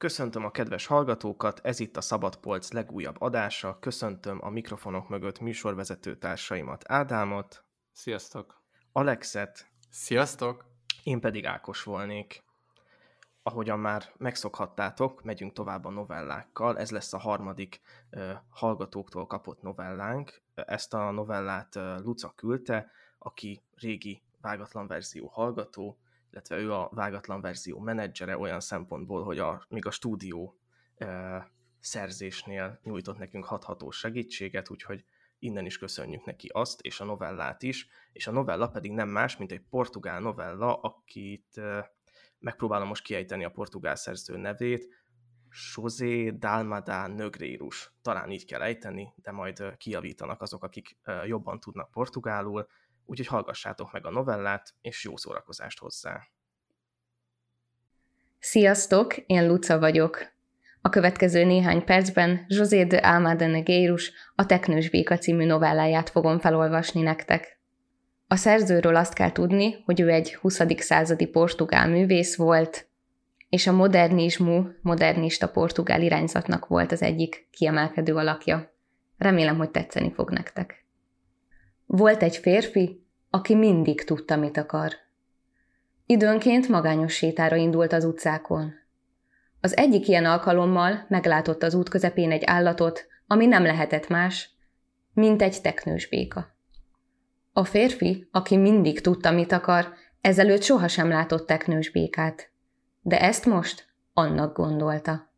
Köszöntöm a kedves hallgatókat, ez itt a Szabadpolc legújabb adása. Köszöntöm a mikrofonok mögött műsorvezető társaimat, Ádámot. Sziasztok! Alexet. Sziasztok! Én pedig Ákos volnék. Ahogyan már megszokhattátok, megyünk tovább a novellákkal. Ez lesz a harmadik uh, hallgatóktól kapott novellánk. Ezt a novellát uh, Luca küldte, aki régi vágatlan verzió hallgató, illetve ő a vágatlan verzió menedzsere olyan szempontból, hogy a, még a stúdió e, szerzésnél nyújtott nekünk hatható segítséget, úgyhogy innen is köszönjük neki azt, és a novellát is, és a novella pedig nem más, mint egy portugál novella, akit e, megpróbálom most kiejteni a portugál szerző nevét, José Dalmada Nögrérus. Talán így kell ejteni, de majd kiavítanak azok, akik jobban tudnak portugálul, úgyhogy hallgassátok meg a novellát, és jó szórakozást hozzá! Sziasztok, én Luca vagyok. A következő néhány percben José de Almada Negeiros a Teknős Béka című novelláját fogom felolvasni nektek. A szerzőről azt kell tudni, hogy ő egy 20. századi portugál művész volt, és a modernizmú, modernista portugál irányzatnak volt az egyik kiemelkedő alakja. Remélem, hogy tetszeni fog nektek. Volt egy férfi, aki mindig tudta, mit akar. Időnként magányos sétára indult az utcákon. Az egyik ilyen alkalommal meglátott az út közepén egy állatot, ami nem lehetett más, mint egy teknős béka. A férfi, aki mindig tudta, mit akar, ezelőtt sohasem látott teknős békát. De ezt most annak gondolta.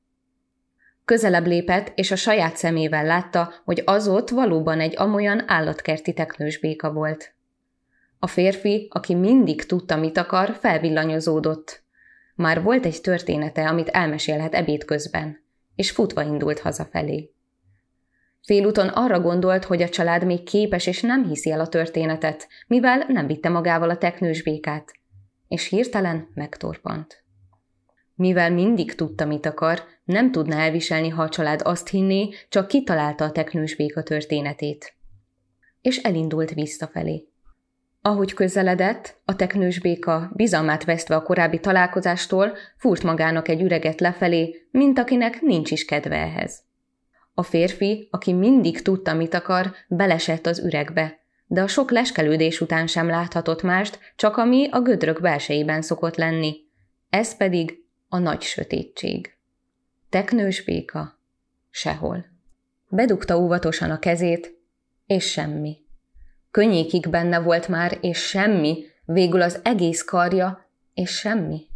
Közelebb lépett, és a saját szemével látta, hogy az ott valóban egy amolyan állatkerti teknős béka volt. A férfi, aki mindig tudta, mit akar, felvillanyozódott. Már volt egy története, amit elmesélhet ebéd közben, és futva indult hazafelé. Félúton arra gondolt, hogy a család még képes és nem hiszi el a történetet, mivel nem vitte magával a teknős békát, és hirtelen megtorpant. Mivel mindig tudta, mit akar, nem tudná elviselni, ha a család azt hinné, csak kitalálta a teknős béka történetét. És elindult visszafelé. Ahogy közeledett, a teknős béka, bizalmát vesztve a korábbi találkozástól, fúrt magának egy üreget lefelé, mint akinek nincs is kedve ehhez. A férfi, aki mindig tudta, mit akar, belesett az üregbe, de a sok leskelődés után sem láthatott mást, csak ami a gödrök belsejében szokott lenni. Ez pedig a nagy sötétség. Teknős béka? Sehol. Bedugta óvatosan a kezét, és semmi. Könnyékig benne volt már, és semmi, végül az egész karja, és semmi.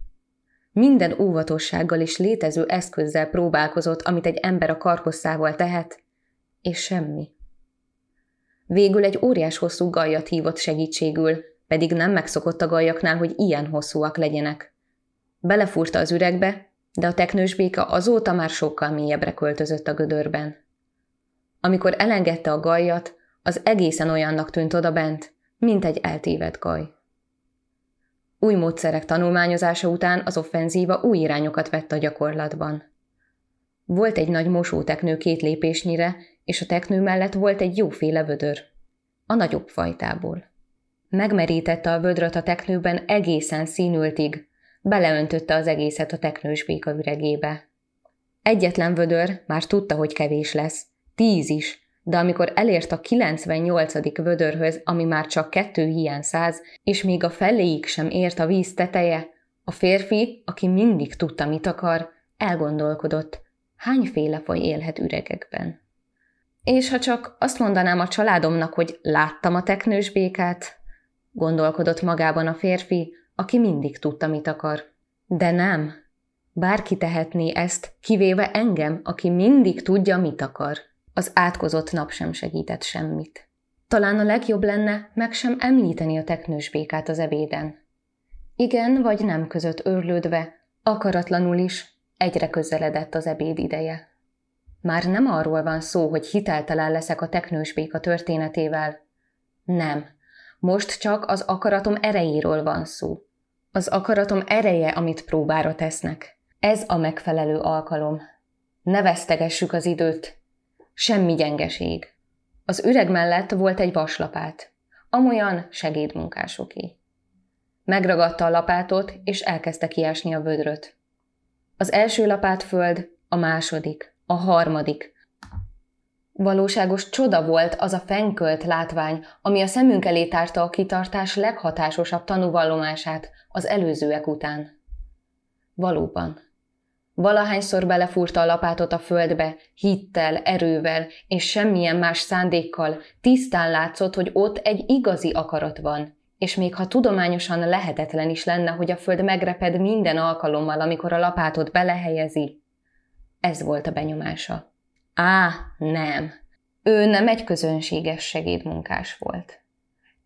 Minden óvatossággal és létező eszközzel próbálkozott, amit egy ember a karhosszával tehet, és semmi. Végül egy óriás hosszú gajat hívott segítségül, pedig nem megszokott a gajaknál, hogy ilyen hosszúak legyenek. Belefúrta az üregbe, de a teknős béka azóta már sokkal mélyebbre költözött a gödörben. Amikor elengedte a gajat, az egészen olyannak tűnt odabent, mint egy eltévedt gaj. Új módszerek tanulmányozása után az offenzíva új irányokat vett a gyakorlatban. Volt egy nagy mosóteknő két lépésnyire, és a teknő mellett volt egy jóféle vödör. A nagyobb fajtából. Megmerítette a vödröt a teknőben egészen színültig, beleöntötte az egészet a teknős béka üregébe. Egyetlen vödör már tudta, hogy kevés lesz, tíz is, de amikor elért a 98. vödörhöz, ami már csak kettő hiány száz, és még a feléig sem ért a víz teteje, a férfi, aki mindig tudta, mit akar, elgondolkodott, hányféle faj élhet üregekben. És ha csak azt mondanám a családomnak, hogy láttam a teknős békát, gondolkodott magában a férfi, aki mindig tudta, mit akar. De nem. Bárki tehetné ezt, kivéve engem, aki mindig tudja, mit akar. Az átkozott nap sem segített semmit. Talán a legjobb lenne meg sem említeni a teknős békát az ebéden. Igen vagy nem között örlődve, akaratlanul is egyre közeledett az ebéd ideje. Már nem arról van szó, hogy hiteltelen leszek a teknős béka történetével. Nem, most csak az akaratom erejéről van szó. Az akaratom ereje, amit próbára tesznek. Ez a megfelelő alkalom. Ne vesztegessük az időt, Semmi gyengeség. Az üreg mellett volt egy vaslapát. Amolyan segédmunkásoké. Megragadta a lapátot, és elkezdte kiásni a vödröt. Az első lapát föld, a második, a harmadik. Valóságos csoda volt az a fenkölt látvány, ami a szemünk elé tárta a kitartás leghatásosabb tanúvallomását az előzőek után. Valóban. Valahányszor belefúrta a lapátot a földbe, hittel, erővel és semmilyen más szándékkal, tisztán látszott, hogy ott egy igazi akarat van, és még ha tudományosan lehetetlen is lenne, hogy a föld megreped minden alkalommal, amikor a lapátot belehelyezi, ez volt a benyomása. Á, nem. Ő nem egy közönséges segédmunkás volt.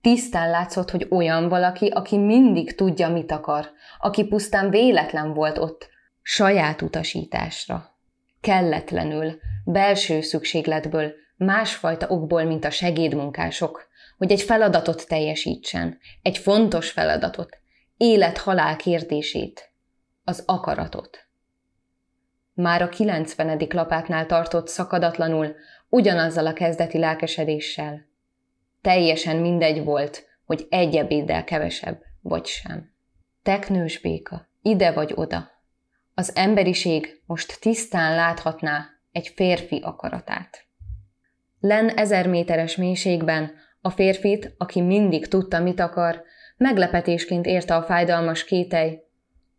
Tisztán látszott, hogy olyan valaki, aki mindig tudja, mit akar, aki pusztán véletlen volt ott, saját utasításra. Kelletlenül, belső szükségletből, másfajta okból, mint a segédmunkások, hogy egy feladatot teljesítsen, egy fontos feladatot, élet-halál kérdését, az akaratot. Már a 90. lapátnál tartott szakadatlanul, ugyanazzal a kezdeti lelkesedéssel. Teljesen mindegy volt, hogy egy ebéddel kevesebb, vagy sem. Teknős béka, ide vagy oda. Az emberiség most tisztán láthatná egy férfi akaratát. Len ezer méteres mélységben a férfit, aki mindig tudta, mit akar, meglepetésként érte a fájdalmas kételj.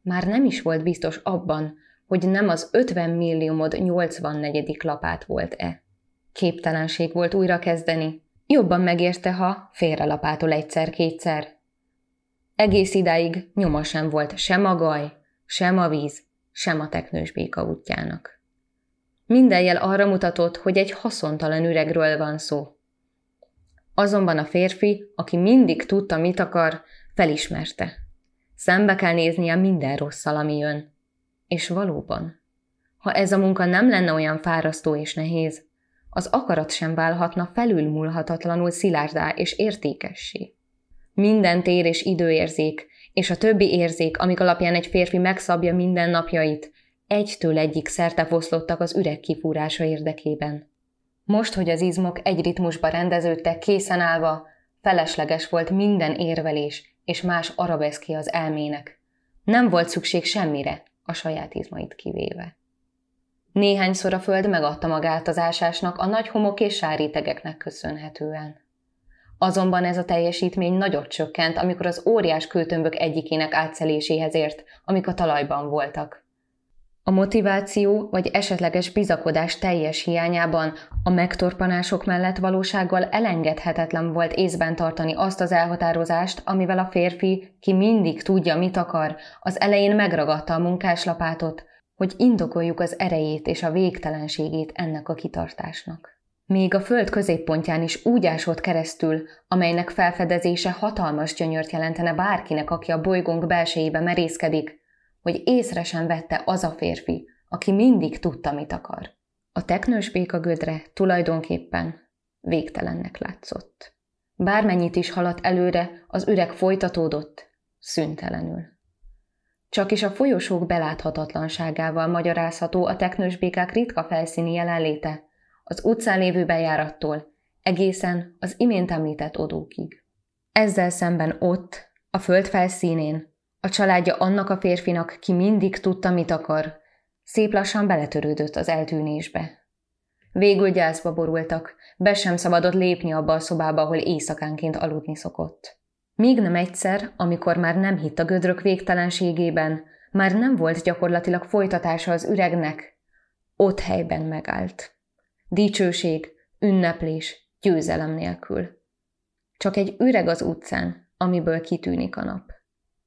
Már nem is volt biztos abban, hogy nem az 50 milliómod 84. lapát volt-e. Képtelenség volt újra kezdeni. Jobban megérte, ha félrelapától egyszer-kétszer. Egész idáig nyoma sem volt sem a gaj, sem a víz, sem a teknős béka útjának. Minden jel arra mutatott, hogy egy haszontalan üregről van szó. Azonban a férfi, aki mindig tudta, mit akar, felismerte. Szembe kell néznie minden rosszal, ami jön. És valóban, ha ez a munka nem lenne olyan fárasztó és nehéz, az akarat sem válhatna felülmúlhatatlanul szilárdá és értékessé. Minden tér és időérzék, és a többi érzék, amik alapján egy férfi megszabja minden napjait, egytől egyik szerte foszlottak az üreg kifúrása érdekében. Most, hogy az izmok egy ritmusba rendeződtek készen állva, felesleges volt minden érvelés és más arabeszki az elmének. Nem volt szükség semmire, a saját izmait kivéve. Néhányszor a föld megadta magát az ásásnak a nagy homok és sárítegeknek köszönhetően. Azonban ez a teljesítmény nagyot csökkent, amikor az óriás kőtömbök egyikének átszeléséhez ért, amik a talajban voltak. A motiváció vagy esetleges bizakodás teljes hiányában a megtorpanások mellett valósággal elengedhetetlen volt észben tartani azt az elhatározást, amivel a férfi, ki mindig tudja, mit akar, az elején megragadta a munkáslapátot, hogy indokoljuk az erejét és a végtelenségét ennek a kitartásnak. Még a föld középpontján is úgy ásott keresztül, amelynek felfedezése hatalmas gyönyört jelentene bárkinek, aki a bolygónk belsejébe merészkedik, hogy észre sem vette az a férfi, aki mindig tudta, mit akar. A teknős békagödre tulajdonképpen végtelennek látszott. Bármennyit is haladt előre, az üreg folytatódott, szüntelenül. Csak is a folyosók beláthatatlanságával magyarázható a teknős békák ritka felszíni jelenléte, az utcán lévő bejárattól, egészen az imént említett odókig. Ezzel szemben ott, a föld felszínén, a családja annak a férfinak, ki mindig tudta, mit akar, szép lassan beletörődött az eltűnésbe. Végül gyászba borultak, be sem szabadott lépni abba a szobába, ahol éjszakánként aludni szokott. Míg nem egyszer, amikor már nem hitt a gödrök végtelenségében, már nem volt gyakorlatilag folytatása az üregnek, ott helyben megállt. Dicsőség, ünneplés, győzelem nélkül. Csak egy üreg az utcán, amiből kitűnik a nap.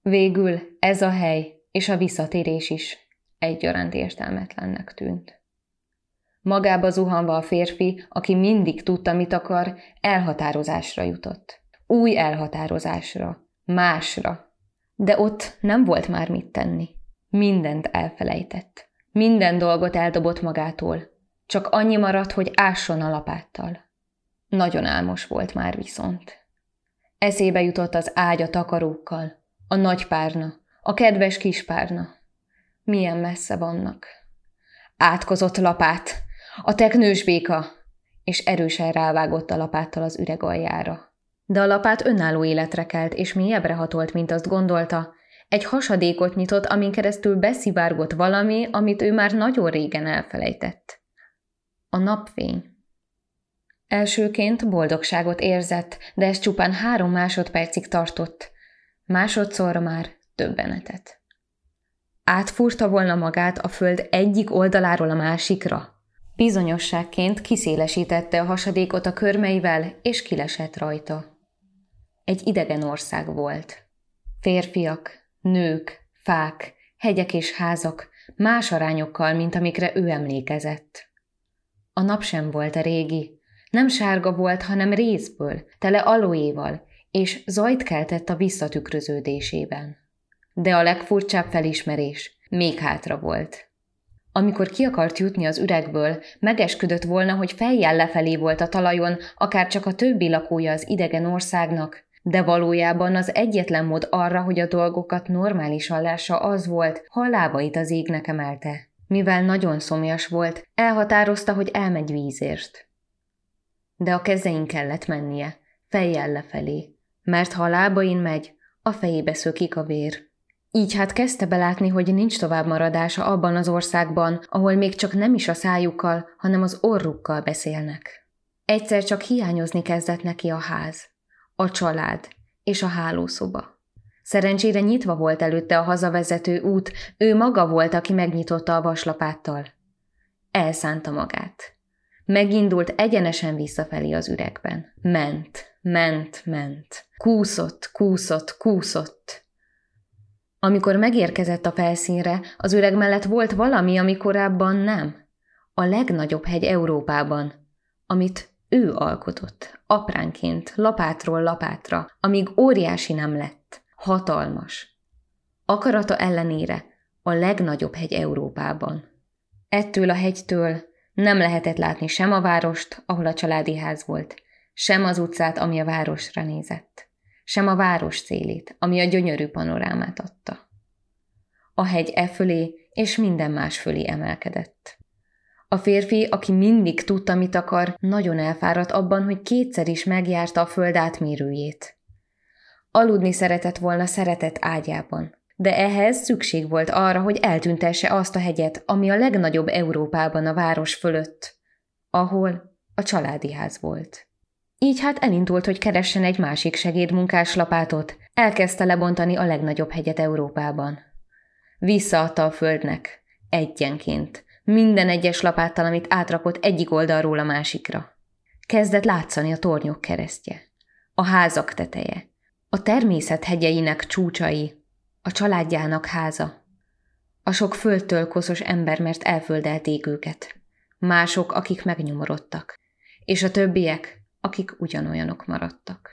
Végül ez a hely és a visszatérés is egyaránt értelmetlennek tűnt. Magába zuhanva a férfi, aki mindig tudta, mit akar, elhatározásra jutott. Új elhatározásra, másra. De ott nem volt már mit tenni. Mindent elfelejtett. Minden dolgot eldobott magától. Csak annyi maradt, hogy ásson a lapáttal. Nagyon álmos volt már viszont. Eszébe jutott az ágy a takarókkal, a nagy párna, a kedves kispárna. Milyen messze vannak. Átkozott lapát, a teknős béka, és erősen rávágott a lapáttal az üreg aljára. De a lapát önálló életre kelt, és mélyebbre hatolt, mint azt gondolta, Egy hasadékot nyitott, amin keresztül beszivárgott valami, amit ő már nagyon régen elfelejtett. A napfény. Elsőként boldogságot érzett, de ez csupán három másodpercig tartott. Másodszorra már többenetet. Átfúrta volna magát a föld egyik oldaláról a másikra. Bizonyosságként kiszélesítette a hasadékot a körmeivel, és kilesett rajta. Egy idegen ország volt. Férfiak, nők, fák, hegyek és házak, más arányokkal, mint amikre ő emlékezett. A nap sem volt a régi, nem sárga volt, hanem részből, tele aloéval, és zajt keltett a visszatükröződésében. De a legfurcsább felismerés még hátra volt. Amikor ki akart jutni az üregből, megesküdött volna, hogy fejjel lefelé volt a talajon, akár csak a többi lakója az idegen országnak, de valójában az egyetlen mód arra, hogy a dolgokat normálisan lássa az volt, ha a lábait az égnek emelte. Mivel nagyon szomjas volt, elhatározta, hogy elmegy vízért. De a kezein kellett mennie, fejjel lefelé, mert ha a lábain megy, a fejébe szökik a vér. Így hát kezdte belátni, hogy nincs tovább maradása abban az országban, ahol még csak nem is a szájukkal, hanem az orrukkal beszélnek. Egyszer csak hiányozni kezdett neki a ház, a család és a hálószoba. Szerencsére nyitva volt előtte a hazavezető út, ő maga volt, aki megnyitotta a vaslapáttal. Elszánta magát. Megindult egyenesen visszafelé az üregben. Ment, ment, ment. Kúszott, kúszott, kúszott. Amikor megérkezett a felszínre, az üreg mellett volt valami, ami korábban nem. A legnagyobb hegy Európában, amit ő alkotott, apránként, lapátról lapátra, amíg óriási nem lett, hatalmas. Akarata ellenére a legnagyobb hegy Európában. Ettől a hegytől nem lehetett látni sem a várost, ahol a családi ház volt, sem az utcát, ami a városra nézett, sem a város szélét, ami a gyönyörű panorámát adta. A hegy e fölé és minden más fölé emelkedett. A férfi, aki mindig tudta, mit akar, nagyon elfáradt abban, hogy kétszer is megjárta a föld átmérőjét. Aludni szeretett volna szeretett ágyában, de ehhez szükség volt arra, hogy eltüntesse azt a hegyet, ami a legnagyobb Európában a város fölött, ahol a családi ház volt. Így hát elindult, hogy keressen egy másik segédmunkás lapátot, elkezdte lebontani a legnagyobb hegyet Európában. Visszaadta a földnek, egyenként, minden egyes lapáttal, amit átrakott egyik oldalról a másikra. Kezdett látszani a tornyok keresztje, a házak teteje, a természet hegyeinek csúcsai, a családjának háza. A sok földtől koszos ember, mert elföldelték őket. Mások, akik megnyomorodtak. És a többiek, akik ugyanolyanok maradtak.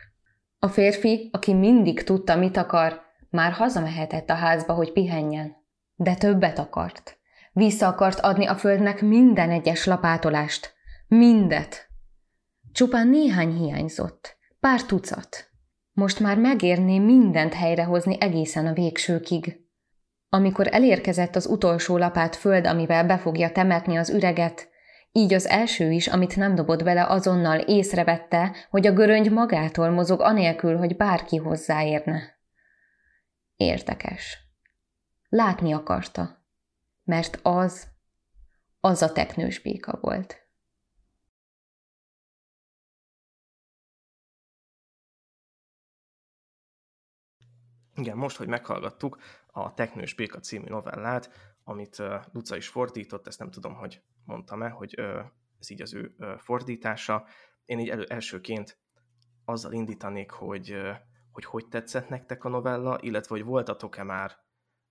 A férfi, aki mindig tudta, mit akar, már hazamehetett a házba, hogy pihenjen. De többet akart. Vissza akart adni a földnek minden egyes lapátolást. Mindet. Csupán néhány hiányzott. Pár tucat. Most már megérné mindent helyrehozni egészen a végsőkig. Amikor elérkezett az utolsó lapát föld, amivel be fogja temetni az üreget, így az első is, amit nem dobott bele, azonnal észrevette, hogy a göröngy magától mozog anélkül, hogy bárki hozzáérne. Értekes. Látni akarta, mert az, az a teknős béka volt. Igen, most, hogy meghallgattuk a Teknős Béka című novellát, amit Luca is fordított, ezt nem tudom, hogy mondtam-e, hogy uh, ez így az ő fordítása. Én így elő, elsőként azzal indítanék, hogy, hogy hogy tetszett nektek a novella, illetve hogy voltatok-e már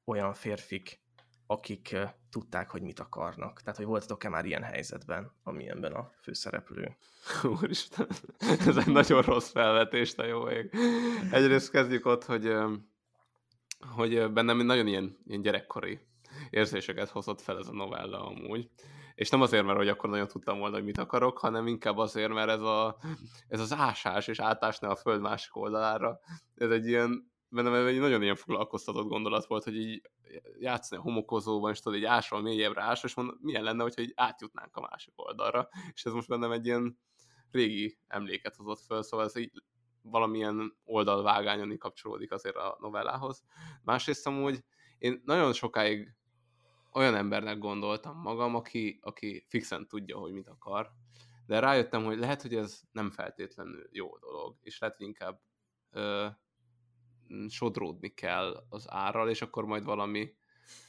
olyan férfik, akik tudták, hogy mit akarnak. Tehát, hogy voltatok-e már ilyen helyzetben, amilyenben a főszereplő. Úristen, ez egy nagyon rossz felvetés, de jó ég. Egyrészt kezdjük ott, hogy hogy bennem nagyon ilyen, ilyen gyerekkori érzéseket hozott fel ez a novella amúgy. És nem azért, mert hogy akkor nagyon tudtam volna, hogy mit akarok, hanem inkább azért, mert ez, a, ez az ásás és átásni a föld másik oldalára, ez egy ilyen, bennem egy nagyon ilyen foglalkoztatott gondolat volt, hogy így játszani a homokozóban, és tudod, így ásról mélyebbre ás, és mondom, milyen lenne, hogyha így átjutnánk a másik oldalra. És ez most bennem egy ilyen régi emléket hozott föl, szóval ez így valamilyen oldalvágányon kapcsolódik azért a novellához. Másrészt amúgy én nagyon sokáig olyan embernek gondoltam magam, aki, aki fixen tudja, hogy mit akar, de rájöttem, hogy lehet, hogy ez nem feltétlenül jó dolog, és lehet, hogy inkább ö, sodródni kell az árral, és akkor majd valami,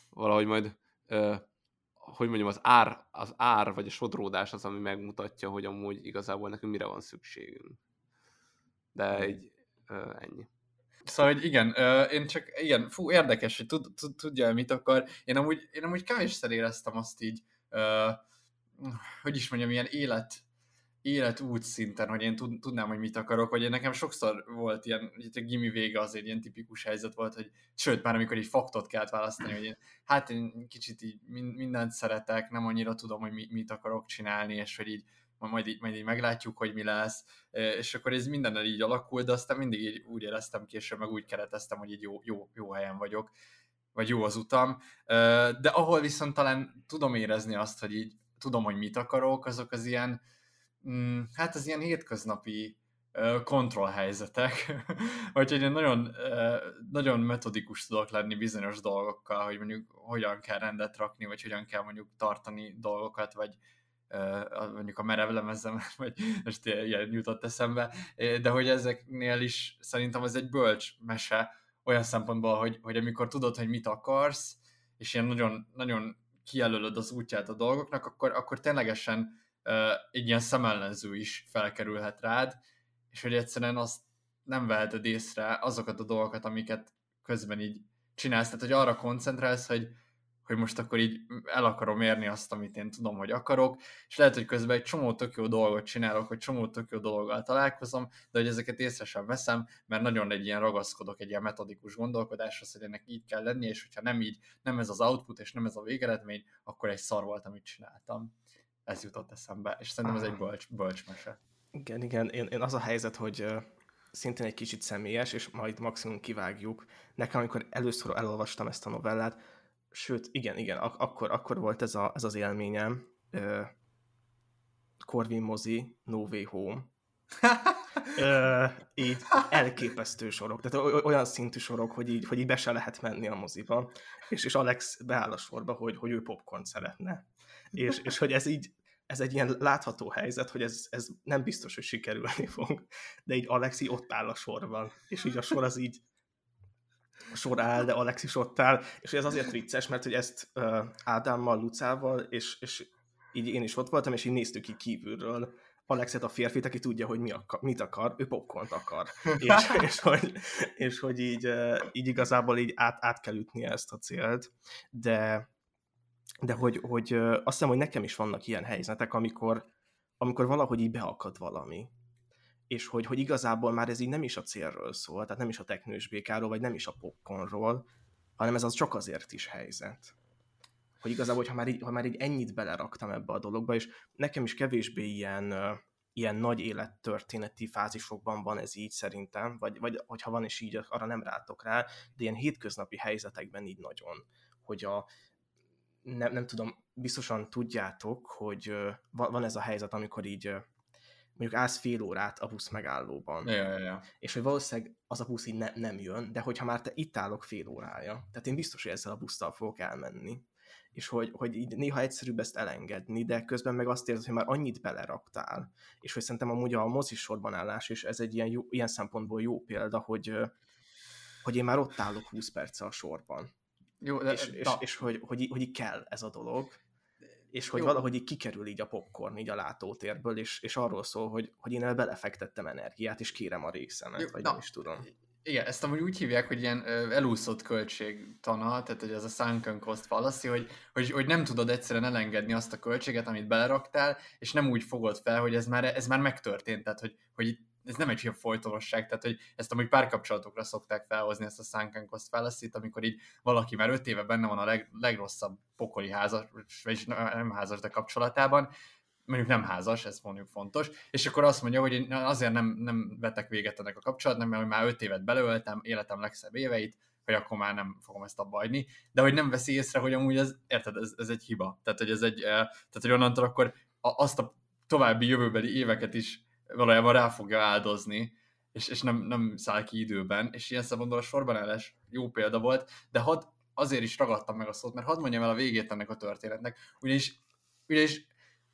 valahogy majd ö, hogy mondjam, az ár, az ár vagy a sodródás az, ami megmutatja, hogy amúgy igazából nekünk mire van szükségünk. De egy ö, ennyi. Szóval, hogy igen, én csak, igen, fú, érdekes, hogy tud, tud, tudja, mit akar. Én amúgy, én amúgy kevésszer éreztem azt így, hogy is mondjam, ilyen élet, életút szinten, hogy én tudnám, hogy mit akarok, vagy én nekem sokszor volt ilyen, itt a gimi vége azért ilyen tipikus helyzet volt, hogy sőt, már amikor így faktot kellett választani, hogy én, hát én kicsit így mindent szeretek, nem annyira tudom, hogy mit akarok csinálni, és hogy így majd így, majd így meglátjuk, hogy mi lesz, és akkor ez mindennel így alakul, de aztán mindig így úgy éreztem később, meg úgy kereteztem, hogy így jó, jó, jó helyen vagyok, vagy jó az utam, de ahol viszont talán tudom érezni azt, hogy így tudom, hogy mit akarok, azok az ilyen, mm, hát az ilyen hétköznapi kontrollhelyzetek, vagy hogy én nagyon, nagyon metodikus tudok lenni bizonyos dolgokkal, hogy mondjuk hogyan kell rendet rakni, vagy hogyan kell mondjuk tartani dolgokat, vagy mondjuk a merev lemezem, vagy most ilyen jutott eszembe, de hogy ezeknél is szerintem ez egy bölcs mese, olyan szempontból, hogy, hogy amikor tudod, hogy mit akarsz, és ilyen nagyon, nagyon kijelölöd az útját a dolgoknak, akkor, akkor ténylegesen egy ilyen szemellenző is felkerülhet rád, és hogy egyszerűen azt nem veheted észre azokat a dolgokat, amiket közben így csinálsz, tehát hogy arra koncentrálsz, hogy hogy most akkor így el akarom érni azt, amit én tudom, hogy akarok, és lehet, hogy közben egy csomó tök jó dolgot csinálok, hogy csomó tök jó dologgal találkozom, de hogy ezeket észre sem veszem, mert nagyon egy ilyen ragaszkodok egy ilyen metodikus gondolkodáshoz, hogy ennek így kell lenni, és hogyha nem így, nem ez az output, és nem ez a végeredmény, akkor egy szar volt, amit csináltam. Ez jutott eszembe, és szerintem ez egy bölcs, bölcs mese. Igen, igen, én, én az a helyzet, hogy szintén egy kicsit személyes, és majd maximum kivágjuk. Nekem, amikor először elolvastam ezt a novellát, sőt, igen, igen, ak- akkor, akkor volt ez, a, ez az élményem. Uh, Corvin mozi, No Way Home. uh, így elképesztő sorok, tehát olyan szintű sorok, hogy így, hogy így be se lehet menni a moziba, és, és Alex beáll a sorba, hogy, hogy ő popcorn szeretne. És, és hogy ez így, ez egy ilyen látható helyzet, hogy ez, ez nem biztos, hogy sikerülni fog, de így Alex így ott áll a sorban, és így a sor az így sor áll, de Alex is ott áll, és ez azért vicces, mert hogy ezt uh, Ádámmal, Lucával, és, és így én is ott voltam, és így néztük ki kívülről Alexet a férfit, aki tudja, hogy mi akar, mit akar, ő popcornt akar. és, és, hogy, és hogy így, így igazából így át, át kell ütni ezt a célt, de, de hogy, hogy azt hiszem, hogy nekem is vannak ilyen helyzetek, amikor, amikor valahogy így beakad valami és hogy, hogy igazából már ez így nem is a célról szól, tehát nem is a teknős békáról, vagy nem is a popcornról, hanem ez az csak azért is helyzet. Hogy igazából, hogyha már így, ha már így ennyit beleraktam ebbe a dologba, és nekem is kevésbé ilyen, ilyen nagy élettörténeti fázisokban van ez így szerintem, vagy, vagy hogyha van is így, arra nem rátok rá, de ilyen hétköznapi helyzetekben így nagyon, hogy a, nem, nem tudom, biztosan tudjátok, hogy van, ez a helyzet, amikor így mondjuk állsz fél órát a busz megállóban. Ja, ja, ja. És hogy valószínűleg az a busz így ne, nem jön, de hogyha már te itt állok fél órája, tehát én biztos, hogy ezzel a busztal fogok elmenni. És hogy, hogy így néha egyszerűbb ezt elengedni, de közben meg azt érzed, hogy már annyit beleraktál. És hogy szerintem amúgy a mozisorban állás, és ez egy ilyen, jó, ilyen szempontból jó példa, hogy, hogy én már ott állok 20 perc a sorban. Jó, de, és, és, és hogy, hogy, hogy így kell ez a dolog és hogy Jó. valahogy így kikerül így a popcorn így a látótérből, és, és arról szól, hogy, hogy én el belefektettem energiát, és kérem a részemet, Jó, vagy na, nem is tudom. Igen, ezt amúgy úgy hívják, hogy ilyen ö, elúszott költségtana, tehát hogy ez a sunken cost fallacy, hogy, hogy, hogy nem tudod egyszerűen elengedni azt a költséget, amit beleraktál, és nem úgy fogod fel, hogy ez már, ez már megtörtént, tehát hogy, hogy itt ez nem egy ilyen folytonosság, tehát hogy ezt amúgy párkapcsolatokra szokták felhozni ezt a sunken cost fallacy amikor így valaki már öt éve benne van a leg, legrosszabb pokoli házas, vagy nem házas, de kapcsolatában, mondjuk nem házas, ez mondjuk fontos, és akkor azt mondja, hogy én azért nem, nem vetek véget ennek a kapcsolatnak, mert már öt évet belőltem, életem legszebb éveit, hogy akkor már nem fogom ezt abba adni, de hogy nem veszi észre, hogy amúgy ez, érted, ez, ez egy hiba. Tehát, hogy ez egy, eh, tehát, hogy onnantól akkor azt a további jövőbeli éveket is valójában rá fogja áldozni és, és nem, nem száll ki időben, és ilyen szempontból a sorban állás jó példa volt, de hadd azért is ragadtam meg a szót, mert hadd mondjam el a végét ennek a történetnek, ugyanis, ugyanis,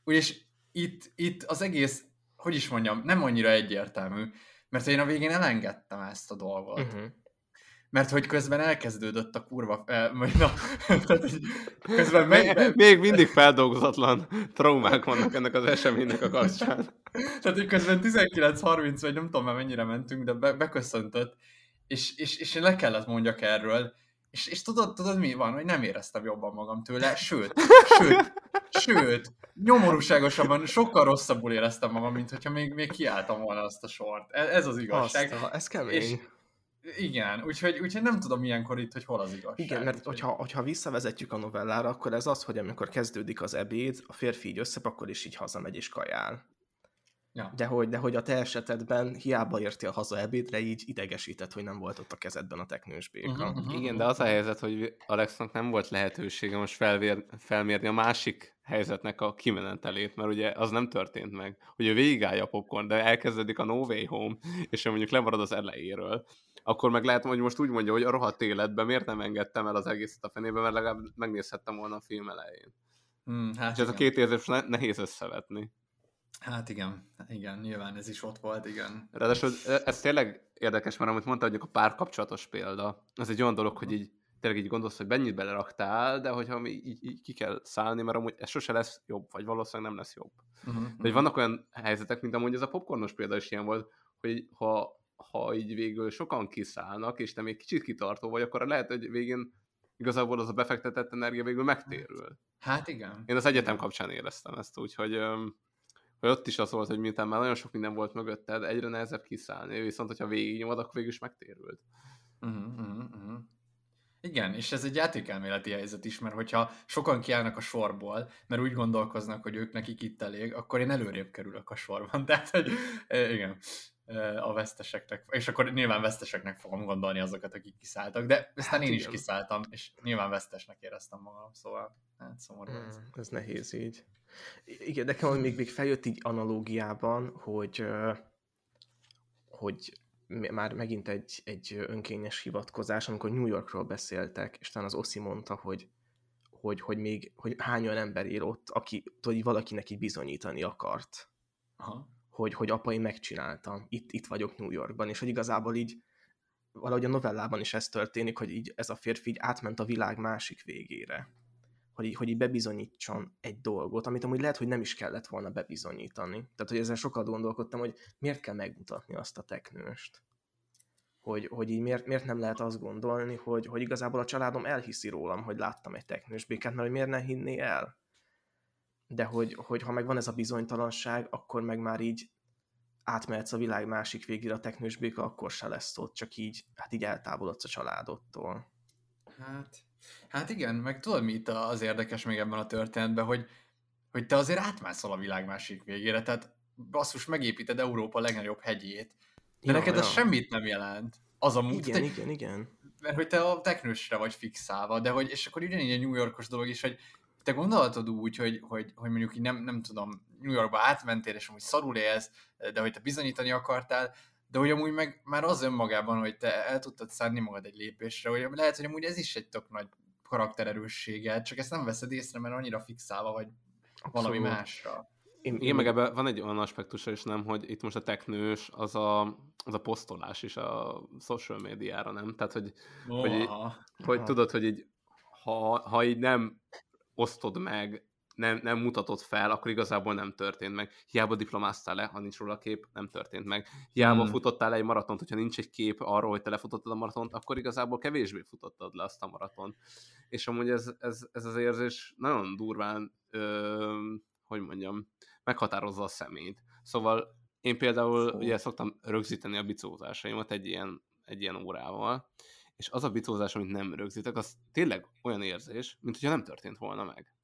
ugyanis itt, itt az egész, hogy is mondjam, nem annyira egyértelmű, mert én a végén elengedtem ezt a dolgot. Uh-huh. Mert hogy közben elkezdődött a kurva, eh, na, tehát, közben még, még mindig feldolgozatlan traumák vannak ennek az eseménynek a kapcsán. tehát, hogy közben 19.30 vagy nem tudom már mennyire mentünk, de be, beköszöntött, és, és, és én le kellett mondjak erről, és, és tudod, tudod mi van, hogy nem éreztem jobban magam tőle, sőt, sőt, sőt, nyomorúságosabban sokkal rosszabbul éreztem magam, mint hogyha még, még kiálltam volna azt a sort. Ez, ez az igazság. Azt, ez kemény. És, igen, úgyhogy, úgyhogy nem tudom ilyenkor itt, hogy hol az igazság. Igen, mert hogyha, hogyha visszavezetjük a novellára, akkor ez az, hogy amikor kezdődik az ebéd, a férfi így összepakol, és így hazamegy és kajál. Ja. De, hogy, de hogy a te esetedben hiába értél haza ebédre, így idegesített, hogy nem volt ott a kezedben a teknős béka. Uh-huh, uh-huh, Igen, de az a helyzet, hogy Alexnak nem volt lehetősége most felvér, felmérni a másik helyzetnek a kimenetelét, mert ugye az nem történt meg, hogy ő végigállja a popcorn, de elkezdődik a No Way Home, és ő mondjuk lemarad az elejéről, akkor meg lehet, hogy most úgy mondja, hogy a rohadt életben miért nem engedtem el az egészet a fenébe, mert legalább megnézhettem volna a film elején. Hmm, hát és ez a két érzés nehéz összevetni. Hát igen, igen, nyilván ez is ott volt, igen. Ráadásul ez tényleg érdekes, mert amit mondta, hogy a párkapcsolatos példa, az egy olyan dolog, hogy így tényleg így gondolsz, hogy mennyit beleraktál, de hogyha így, így ki kell szállni, mert amúgy ez sose lesz jobb, vagy valószínűleg nem lesz jobb. Uh-huh. De hogy vannak olyan helyzetek, mint amúgy ez a popcornos példa is ilyen volt, hogy ha, ha így végül sokan kiszállnak, és te még kicsit kitartó vagy, akkor lehet, hogy végén igazából az a befektetett energia végül megtérül. Hát igen. Én az egyetem kapcsán éreztem ezt, úgyhogy hogy ott is az volt, hogy miután már nagyon sok minden volt mögötted, egyre nehezebb kiszállni, viszont hogyha végignyomod, akkor végül is megtérült. Uh-huh, uh-huh, uh-huh. Igen, és ez egy játékelméleti helyzet is, mert hogyha sokan kiállnak a sorból, mert úgy gondolkoznak, hogy ők nekik itt elég, akkor én előrébb kerülök a sorban. Tehát, hogy igen, a veszteseknek, és akkor nyilván veszteseknek fogom gondolni azokat, akik kiszálltak, de aztán hát én igen. is kiszálltam, és nyilván vesztesnek éreztem magam, szóval hát szomorú hmm, ez. Ez nehéz így. Igen, nekem még, még feljött így analógiában, hogy, hogy már megint egy, egy önkényes hivatkozás, amikor New Yorkról beszéltek, és talán az Oszi mondta, hogy, hogy, hogy még hogy hány olyan ember él ott, aki, hogy valakinek így bizonyítani akart. Aha. Hogy, hogy apa, én megcsináltam, itt, itt vagyok New Yorkban, és hogy igazából így valahogy a novellában is ez történik, hogy így ez a férfi így átment a világ másik végére hogy hogy így bebizonyítson egy dolgot, amit amúgy lehet, hogy nem is kellett volna bebizonyítani. Tehát, hogy ezzel sokat gondolkodtam, hogy miért kell megmutatni azt a teknőst. Hogy, hogy így miért, miért nem lehet azt gondolni, hogy, hogy igazából a családom elhiszi rólam, hogy láttam egy teknős békát, mert hogy miért ne hinné el? De hogy, hogy ha meg van ez a bizonytalanság, akkor meg már így átmehetsz a világ másik végére a teknős béka, akkor se lesz ott, csak így, hát így eltávolodsz a családodtól. Hát, Hát igen, meg tudod, mi itt az érdekes még ebben a történetben, hogy, hogy te azért átmászol a világ másik végére, tehát basszus, megépíted Európa legnagyobb hegyét, de ja, neked ja. ez semmit nem jelent. Az a múlt. Igen, te, igen, igen. Mert hogy te a teknősre vagy fixálva, de hogy, és akkor ugyanígy a New Yorkos dolog is, hogy te gondolhatod úgy, hogy, hogy, hogy mondjuk így nem, nem tudom, New Yorkba átmentél, és amúgy szarul élsz, de hogy te bizonyítani akartál, de hogy amúgy meg már az önmagában, hogy te el tudtad szánni magad egy lépésre, hogy lehet, hogy amúgy ez is egy tök nagy karaktererősséget, csak ezt nem veszed észre, mert annyira fixálva vagy Abszolút. valami másra. Én, én meg ebben van egy olyan aspektusa is, nem, hogy itt most a teknős, az a, az a posztolás is a social médiára, nem? Tehát, hogy, oh, hogy, hogy tudod, hogy így, ha, ha így nem osztod meg nem, nem mutatott fel, akkor igazából nem történt meg. Hiába diplomáztál le, ha nincs róla kép, nem történt meg. Hiába hmm. futottál le egy maratont, hogyha nincs egy kép arról, hogy te lefutottad a maratont, akkor igazából kevésbé futottad le azt a maratont. És amúgy ez, ez, ez az érzés nagyon durván, ö, hogy mondjam, meghatározza a szemét. Szóval én például Szó. ugye szoktam rögzíteni a bicózásaimat egy ilyen, egy ilyen órával, és az a bicózás, amit nem rögzítek, az tényleg olyan érzés, mint hogyha nem történt volna meg.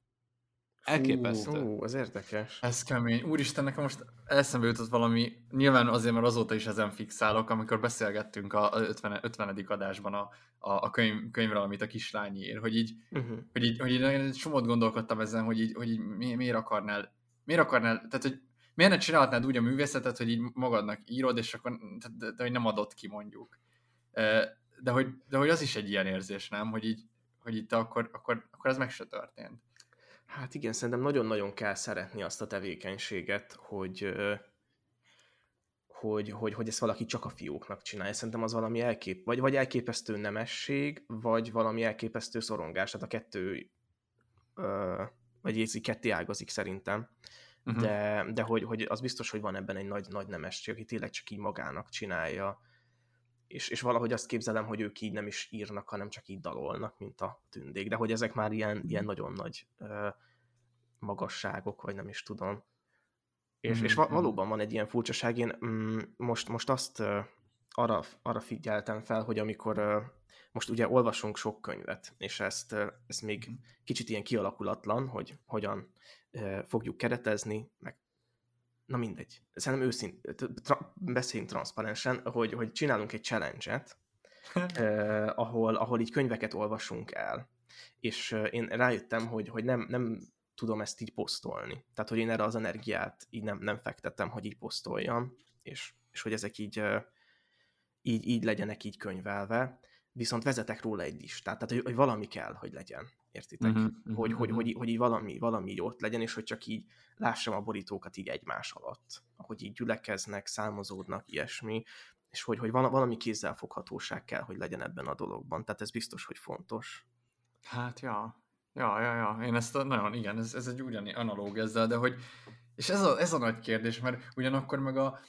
Elképesztő. Ú, ez érdekes. Ez kemény. Úristen, nekem most eszembe jutott valami, nyilván azért, mert azóta is ezen fixálok, amikor beszélgettünk a 50. 50. adásban a, a, a könyv, könyvről, amit a kislány ír, hogy így, uh-huh. hogy így, hogy így egy somót gondolkodtam ezen, hogy így, hogy így mi, miért akarnál, miért akarnál, tehát hogy miért ne csinálhatnád úgy a művészetet, hogy így magadnak írod, és akkor de, de, de hogy nem adott ki mondjuk. De hogy, de hogy az is egy ilyen érzés, nem? Hogy így, hogy itt akkor, akkor, akkor ez meg se történt. Hát igen, szerintem nagyon-nagyon kell szeretni azt a tevékenységet, hogy, hogy, hogy, hogy ezt valaki csak a fióknak csinálja. Szerintem az valami elkép, vagy, vagy elképesztő nemesség, vagy valami elképesztő szorongás. Tehát a kettő, ö, vagy így ketté ágazik szerintem. Uh-huh. De, de hogy, hogy az biztos, hogy van ebben egy nagy, nagy nemesség, aki tényleg csak így magának csinálja. És, és valahogy azt képzelem, hogy ők így nem is írnak, hanem csak így dalolnak, mint a tündék. De hogy ezek már ilyen, uh-huh. ilyen nagyon nagy ö, magasságok, vagy nem is tudom. És, mm-hmm. és valóban van egy ilyen furcsaság. Én mm, most, most azt uh, arra, arra figyeltem fel, hogy amikor uh, most ugye olvasunk sok könyvet, és ezt, uh, ez még kicsit ilyen kialakulatlan, hogy hogyan uh, fogjuk keretezni, meg na mindegy. Szerintem őszint, tra- beszéljünk transzparensen, hogy, hogy csinálunk egy challenge-et, uh, ahol, ahol így könyveket olvasunk el. És én rájöttem, hogy, hogy nem, nem tudom ezt így posztolni. Tehát, hogy én erre az energiát így nem, nem fektettem, hogy így posztoljam, és, és hogy ezek így, így, így legyenek így könyvelve, viszont vezetek róla egy listát, tehát, hogy, hogy valami kell, hogy legyen, értitek? Uh-huh, uh-huh, hogy, hogy, hogy, hogy így valami, valami így ott legyen, és hogy csak így lássam a borítókat így egymás alatt, ahogy így gyülekeznek, számozódnak, ilyesmi, és hogy, hogy valami kézzelfoghatóság kell, hogy legyen ebben a dologban, tehát ez biztos, hogy fontos. Hát, ja, Ja, ja, ja, én ezt nagyon, igen, ez, ez egy ugyanis analóg ezzel, de hogy, és ez a, ez a nagy kérdés, mert ugyanakkor meg a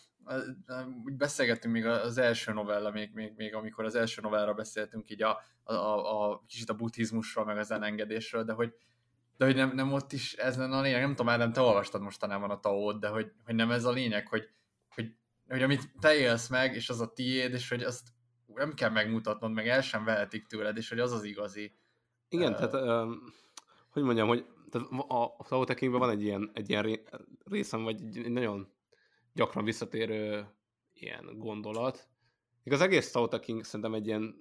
úgy beszélgettünk még az első novella, még, még, még amikor az első novellára beszéltünk így a, a, a, a kicsit a buddhizmusról, meg az elengedésről, de hogy, de hogy nem, nem ott is ez lenne a lényeg, nem tudom, nem te olvastad mostanában a tao de hogy, hogy nem ez a lényeg, hogy, hogy, hogy amit te élsz meg, és az a tiéd, és hogy azt nem kell megmutatnod, meg el sem vehetik tőled, és hogy az az igazi, igen, uh, tehát uh, hogy mondjam, hogy tehát a, a Tao van egy ilyen, egy ilyen részem, vagy egy, egy nagyon gyakran visszatérő ilyen gondolat. Igaz, az egész Tao szerintem egy ilyen,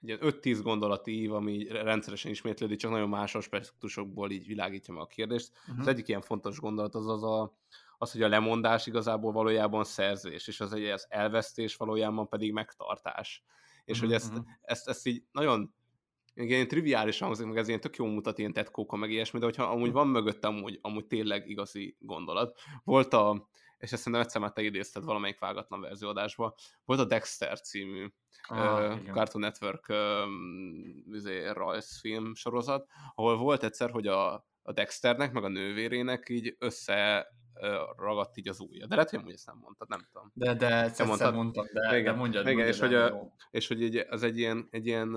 egy ilyen 5-10 gondolati ív, ami rendszeresen ismétlődik, csak nagyon más aspektusokból így világítja meg a kérdést. Uh-huh. Az egyik ilyen fontos gondolat az az, a, az, hogy a lemondás igazából valójában szerzés, és az egy az elvesztés valójában pedig megtartás. És uh-huh. hogy ezt, ezt, ezt így nagyon ilyen triviálisan hangzik, meg ez ilyen tök jó mutat ilyen tetkóka, meg ilyesmi, de hogyha amúgy van mögött amúgy, amúgy tényleg igazi gondolat. Volt a, és ezt szerintem egyszer már te idézted valamelyik vágatlan verzióadásban, volt a Dexter című ah, uh, Cartoon Network uh, rajzfilm sorozat, ahol volt egyszer, hogy a, a Dexternek, meg a nővérének így össze ragadt így az ujja. De lehet, hogy amúgy ezt nem mondtad, nem tudom. De, de ezt mondtad. mondtad, de, igen, de mondjad. Igen, és, hogy a, és hogy így, az egy ilyen, egy ilyen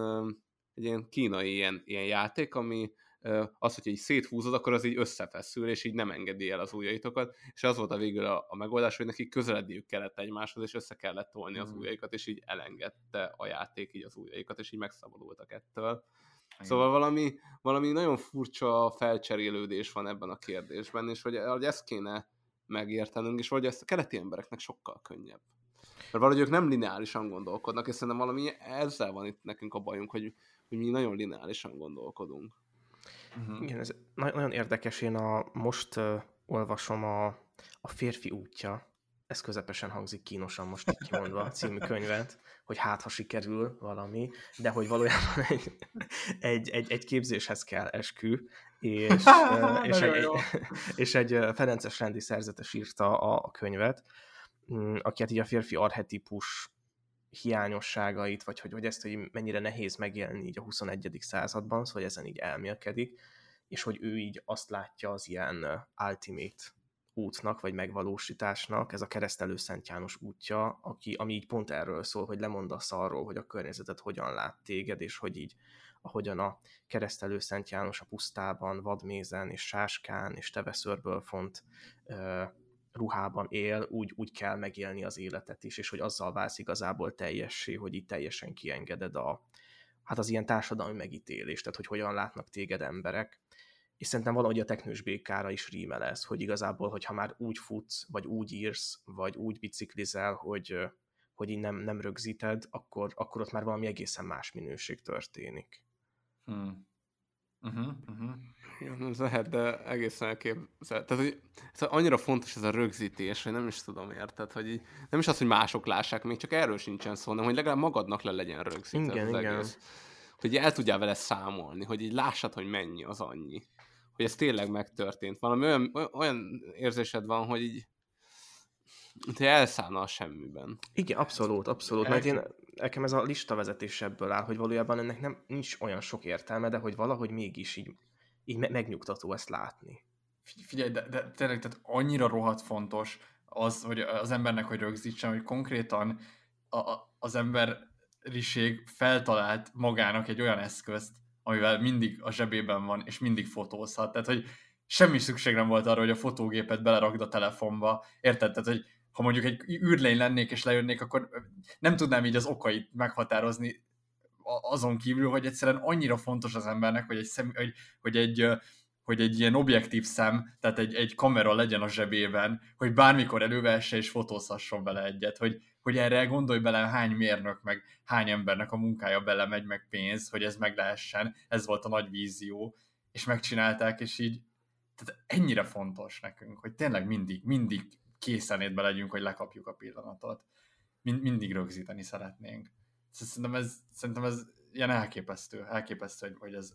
egy ilyen kínai ilyen, ilyen játék, ami az, hogyha így széthúzod, akkor az így összefeszül, és így nem engedi el az ujjaitokat, és az volt a végül a, a megoldás, hogy nekik közeledniük kellett egymáshoz, és össze kellett tolni az mm. ujjaikat, és így elengedte a játék így az ujjaikat, és így megszabadultak ettől. Igen. Szóval valami, valami nagyon furcsa felcserélődés van ebben a kérdésben, és hogy, hogy ezt kéne megértenünk, és hogy ezt a keleti embereknek sokkal könnyebb. Mert valahogy ők nem lineárisan gondolkodnak, és szerintem valami ezzel van itt nekünk a bajunk, hogy hogy mi nagyon lineárisan gondolkodunk. Uh-huh. Igen, ez nagyon érdekes. Én a, most uh, olvasom a, a férfi útja, ez közepesen hangzik kínosan most így kimondva című könyvet, hogy hát ha sikerül valami, de hogy valójában egy, egy, egy, egy képzéshez kell eskü, és, és, egy, egy, és egy Ferences rendi szerzetes írta a, a könyvet, mm, aki hát így a férfi arhetipus hiányosságait, vagy hogy, hogy ezt, hogy mennyire nehéz megélni így a 21. században, szóval ezen így elmélkedik, és hogy ő így azt látja az ilyen ultimate útnak, vagy megvalósításnak, ez a keresztelő Szent János útja, aki, ami így pont erről szól, hogy lemondasz arról, hogy a környezetet hogyan lát téged, és hogy így ahogyan a keresztelő Szent János a pusztában, vadmézen és sáskán és teveszörből font ruhában él, úgy, úgy kell megélni az életet is, és hogy azzal válsz igazából teljessé, hogy itt teljesen kiengeded a, hát az ilyen társadalmi megítélést, tehát hogy hogyan látnak téged emberek. És szerintem valahogy a teknős békára is rímel ez, hogy igazából, hogyha már úgy futsz, vagy úgy írsz, vagy úgy biciklizel, hogy, hogy így nem, nem rögzíted, akkor, akkor ott már valami egészen más minőség történik. Hmm. Uh-huh, uh-huh. Igen, ez lehet, de egészen elképzel. Tehát, hogy ez annyira fontos ez a rögzítés, hogy nem is tudom, érted, hogy így, nem is az, hogy mások lássák, még csak erről sincsen szó, hanem hogy legalább magadnak le legyen rögzítve Igen, az igen. egész. Hogy el tudjál vele számolni, hogy így lássad, hogy mennyi az annyi. Hogy ez tényleg megtörtént. Valami olyan, olyan érzésed van, hogy így te elszállna a semmiben. Igen, abszolút, abszolút. Mert én, nekem ez a lista vezetés ebből áll, hogy valójában ennek nem, nincs olyan sok értelme, de hogy valahogy mégis így, így me- megnyugtató ezt látni. Figy- Figyelj, de, de tényleg tehát annyira rohadt fontos az, hogy az embernek, hogy rögzítsen, hogy konkrétan a, a, az emberiség feltalált magának egy olyan eszközt, amivel mindig a zsebében van, és mindig fotózhat. Tehát, hogy semmi szükség nem volt arra, hogy a fotógépet belerakd a telefonba. Érted? Tehát, hogy ha mondjuk egy űrlény lennék és lejönnék, akkor nem tudnám így az okait meghatározni azon kívül, hogy egyszerűen annyira fontos az embernek, hogy egy, szem, hogy, hogy egy hogy egy ilyen objektív szem, tehát egy, egy kamera legyen a zsebében, hogy bármikor elővesse és fotózhasson vele egyet, hogy, hogy erre gondolj bele hány mérnök, meg hány embernek a munkája belemegy, meg pénz, hogy ez meg lehessen, ez volt a nagy vízió, és megcsinálták, és így tehát ennyire fontos nekünk, hogy tényleg mindig, mindig készenétbe legyünk, hogy lekapjuk a pillanatot. Mind, mindig rögzíteni szeretnénk. Szerintem ez, szerintem ez ilyen elképesztő, elképesztő, hogy, hogy ez,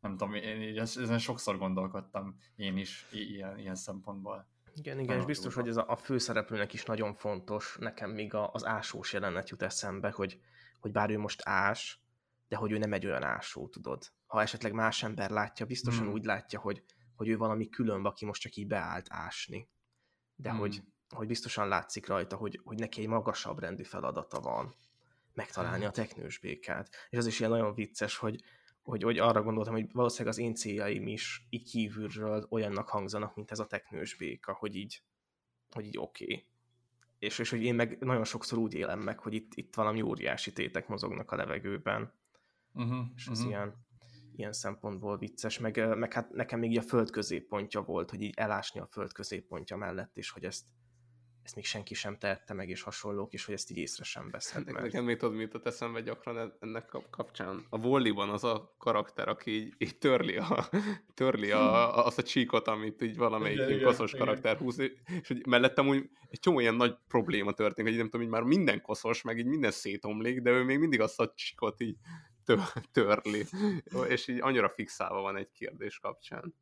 nem tudom, én így ez- ezen sokszor gondolkodtam én is ilyen, ilyen szempontból. Igen, igen, és biztos, hogy ez a, a főszereplőnek is nagyon fontos. Nekem még a, az ásós jelenet jut eszembe, hogy, hogy bár ő most ás, de hogy ő nem egy olyan ásó, tudod. Ha esetleg más ember látja, biztosan Hmm. úgy látja, hogy, hogy ő valami különb, aki most csak így beállt ásni. De Hmm. hogy, hogy biztosan látszik rajta, hogy, hogy neki egy magasabb rendű feladata van megtalálni a teknős békát. És az is ilyen nagyon vicces, hogy, hogy, hogy arra gondoltam, hogy valószínűleg az én céljaim is így kívülről olyannak hangzanak, mint ez a teknős béka, hogy így, hogy így oké. Okay. És, és hogy én meg nagyon sokszor úgy élem meg, hogy itt, itt valami óriási tétek mozognak a levegőben, Uh-huh, és ez ilyen, ilyen szempontból vicces, meg, meg hát nekem még a föld középpontja volt, hogy így elásni a föld középpontja mellett, és hogy ezt, ezt még senki sem tehette meg, és hasonlók, és hogy ezt így észre sem veszed meg. Nekem még tudod, mit jutott eszembe gyakran en- ennek kap- kapcsán. A Volliban az a karakter, aki így, így törli, a, törli a, a- azt a csíkot, amit így valamelyik koszos igen. karakter húz, és hogy mellettem úgy egy csomó ilyen nagy probléma történik, hogy nem tudom, így már minden koszos, meg így minden szétomlik, de ő még mindig azt a csíkot így tö- törli. És így annyira fixálva van egy kérdés kapcsán.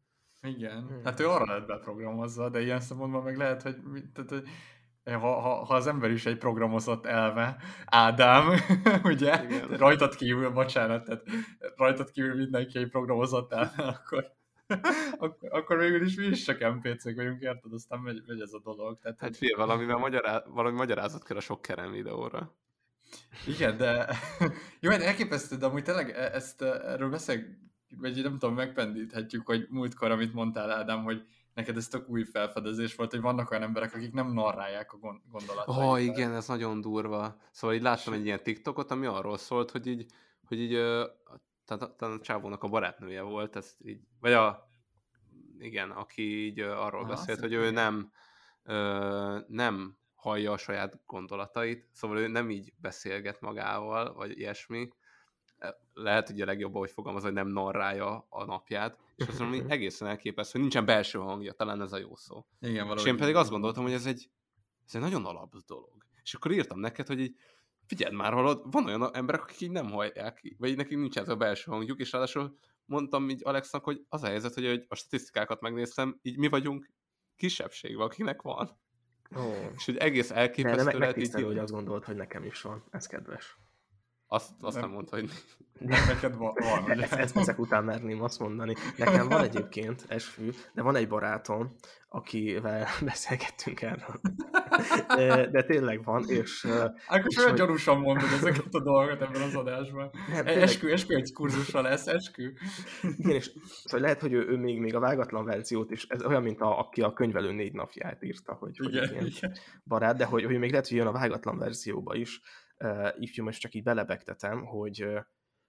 Igen. Hmm. Hát ő arra lett beprogramozva, de ilyen szempontból meg lehet, hogy, tehát, hogy ha, ha, ha az ember is egy programozott elve, Ádám, ugye, Igen. rajtad kívül, bocsánat, tehát rajtad kívül mindenki egy programozott elve, akkor, akkor, akkor végül is mi is csak NPC-k vagyunk, érted? Aztán megy, megy ez a dolog. Tehát, Hát figyelj, valamivel magyará- valami magyarázat kell a sok kerem videóra. Igen, de jó, hát elképesztő, de amúgy tényleg e- ezt e, erről beszél, vagy nem tudom, megpendíthetjük, hogy múltkor, amit mondtál, Ádám, hogy neked ez tök új felfedezés volt, hogy vannak olyan emberek, akik nem narrálják a gon- gondolataikat. Ó, oh, igen, ez nagyon durva. Szóval így láttam egy ilyen TikTokot, ami arról szólt, hogy így, hogy így, tehát a, a csávónak a barátnője volt, ez így, vagy a, igen, aki így arról Aha, beszélt, hogy ő nem, ö, nem hallja a saját gondolatait, szóval ő nem így beszélget magával, vagy ilyesmi. Lehet, hogy a legjobb, hogy fogalmaz, hogy nem narrálja a napját, és azt mondom, hogy egészen elképesztő, hogy nincsen belső hangja, talán ez a jó szó. Igen, És én pedig azt gondoltam, hogy ez egy, ez egy nagyon alap dolog. És akkor írtam neked, hogy így, figyeld már, hallod, van olyan emberek, akik így nem hallják, vagy nekik nincs ez a belső hangjuk, és ráadásul mondtam így Alexnak, hogy az a helyzet, hogy, a statisztikákat megnéztem, így mi vagyunk kisebbségben, akinek van. Ó, És hogy egész elképesztő meg, lehet megtisztelő, így, hogy azt gondolt, hogy nekem is van. Ez kedves. Azt, azt Nem. nem mondta, hogy Neked van, van? Ezt, ezek után merném azt mondani. Nekem van egyébként esfű, de van egy barátom, akivel beszélgettünk erről. De, de tényleg van, és... Ákos és olyan hogy- gyanúsan mondod ezeket a dolgokat ebben az adásban. Nem, E- tényleg, Eskü, eskü egy kurzusra lesz, eskü. igen, és szóval lehet, hogy ő, ő még, még a vágatlan verziót is, ez olyan, mint a, aki a könyvelő négy napját írta, hogy, hogy Igen, ilyen igen. barát, de hogy, hogy még lehet, hogy jön a vágatlan verzióba is. Ifjú, most csak így belebegtetem, hogy,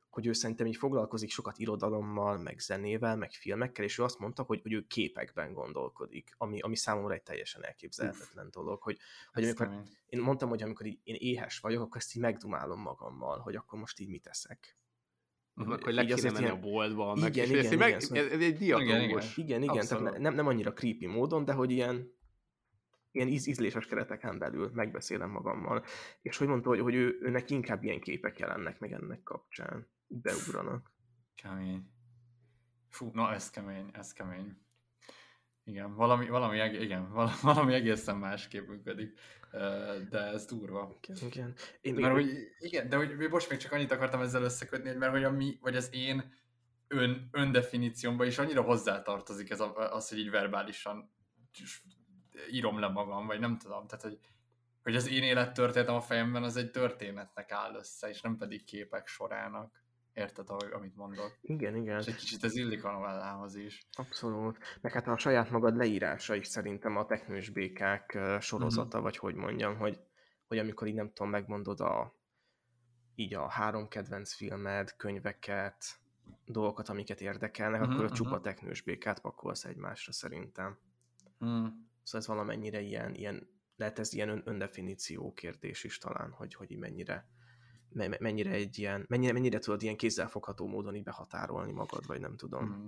hogy ő szerintem így foglalkozik sokat irodalommal, meg zenével, meg filmekkel, és ő azt mondta, hogy, hogy ő képekben gondolkodik, ami, ami számomra egy teljesen elképzelhetetlen dolog, hogy, hogy amikor, én mondtam, hogy amikor így, én éhes vagyok, akkor ezt így megdumálom magammal, hogy akkor most így mit eszek. Meg, hogy le kéne menni ilyen... a boltba, meg, Igen, és igen, ez, igen, meg, szóval- ez, ez egy dialógus. Igen, igen. Igen, igen, tehát nem, nem annyira creepy módon, de hogy ilyen, ilyen íz, ízléses kereteken belül megbeszélem magammal. És hogy mondta, hogy, hogy ő, őnek inkább ilyen képek jelennek meg ennek kapcsán. Beugranak. Kemény. Fú, na ez kemény, ez kemény. Igen, valami, valami, igen, val- valami egészen másképp működik, de ez durva. Igen, igen. Én Mert hogy, igen, de hogy most még csak annyit akartam ezzel összekötni, hogy mert hogy a mi, vagy az én ön, öndefiníciómban is annyira hozzátartozik ez a, az, hogy így verbálisan írom le magam, vagy nem tudom, tehát hogy, hogy az én élettörténetem a fejemben az egy történetnek áll össze, és nem pedig képek sorának. Érted, ahogy, amit mondok? igen, igen. És egy kicsit ez illik a novellához is. Abszolút. Meg hát a saját magad leírása is szerintem a teknős békák sorozata, vagy hogy mondjam, hogy, hogy amikor így nem tudom, megmondod a így a három kedvenc filmed, könyveket, dolgokat, amiket érdekelnek, Mhm, akkor a mhm. csupa teknős békát pakolsz egymásra szerintem. Hmm. Szóval ez valamennyire ilyen, ilyen lehet ez ilyen ön, öndefiníció kérdés is talán, hogy, hogy mennyire, me- me- mennyire egy ilyen, mennyire, mennyire tudod ilyen kézzelfogható módon így behatárolni magad, vagy nem tudom. Mhm.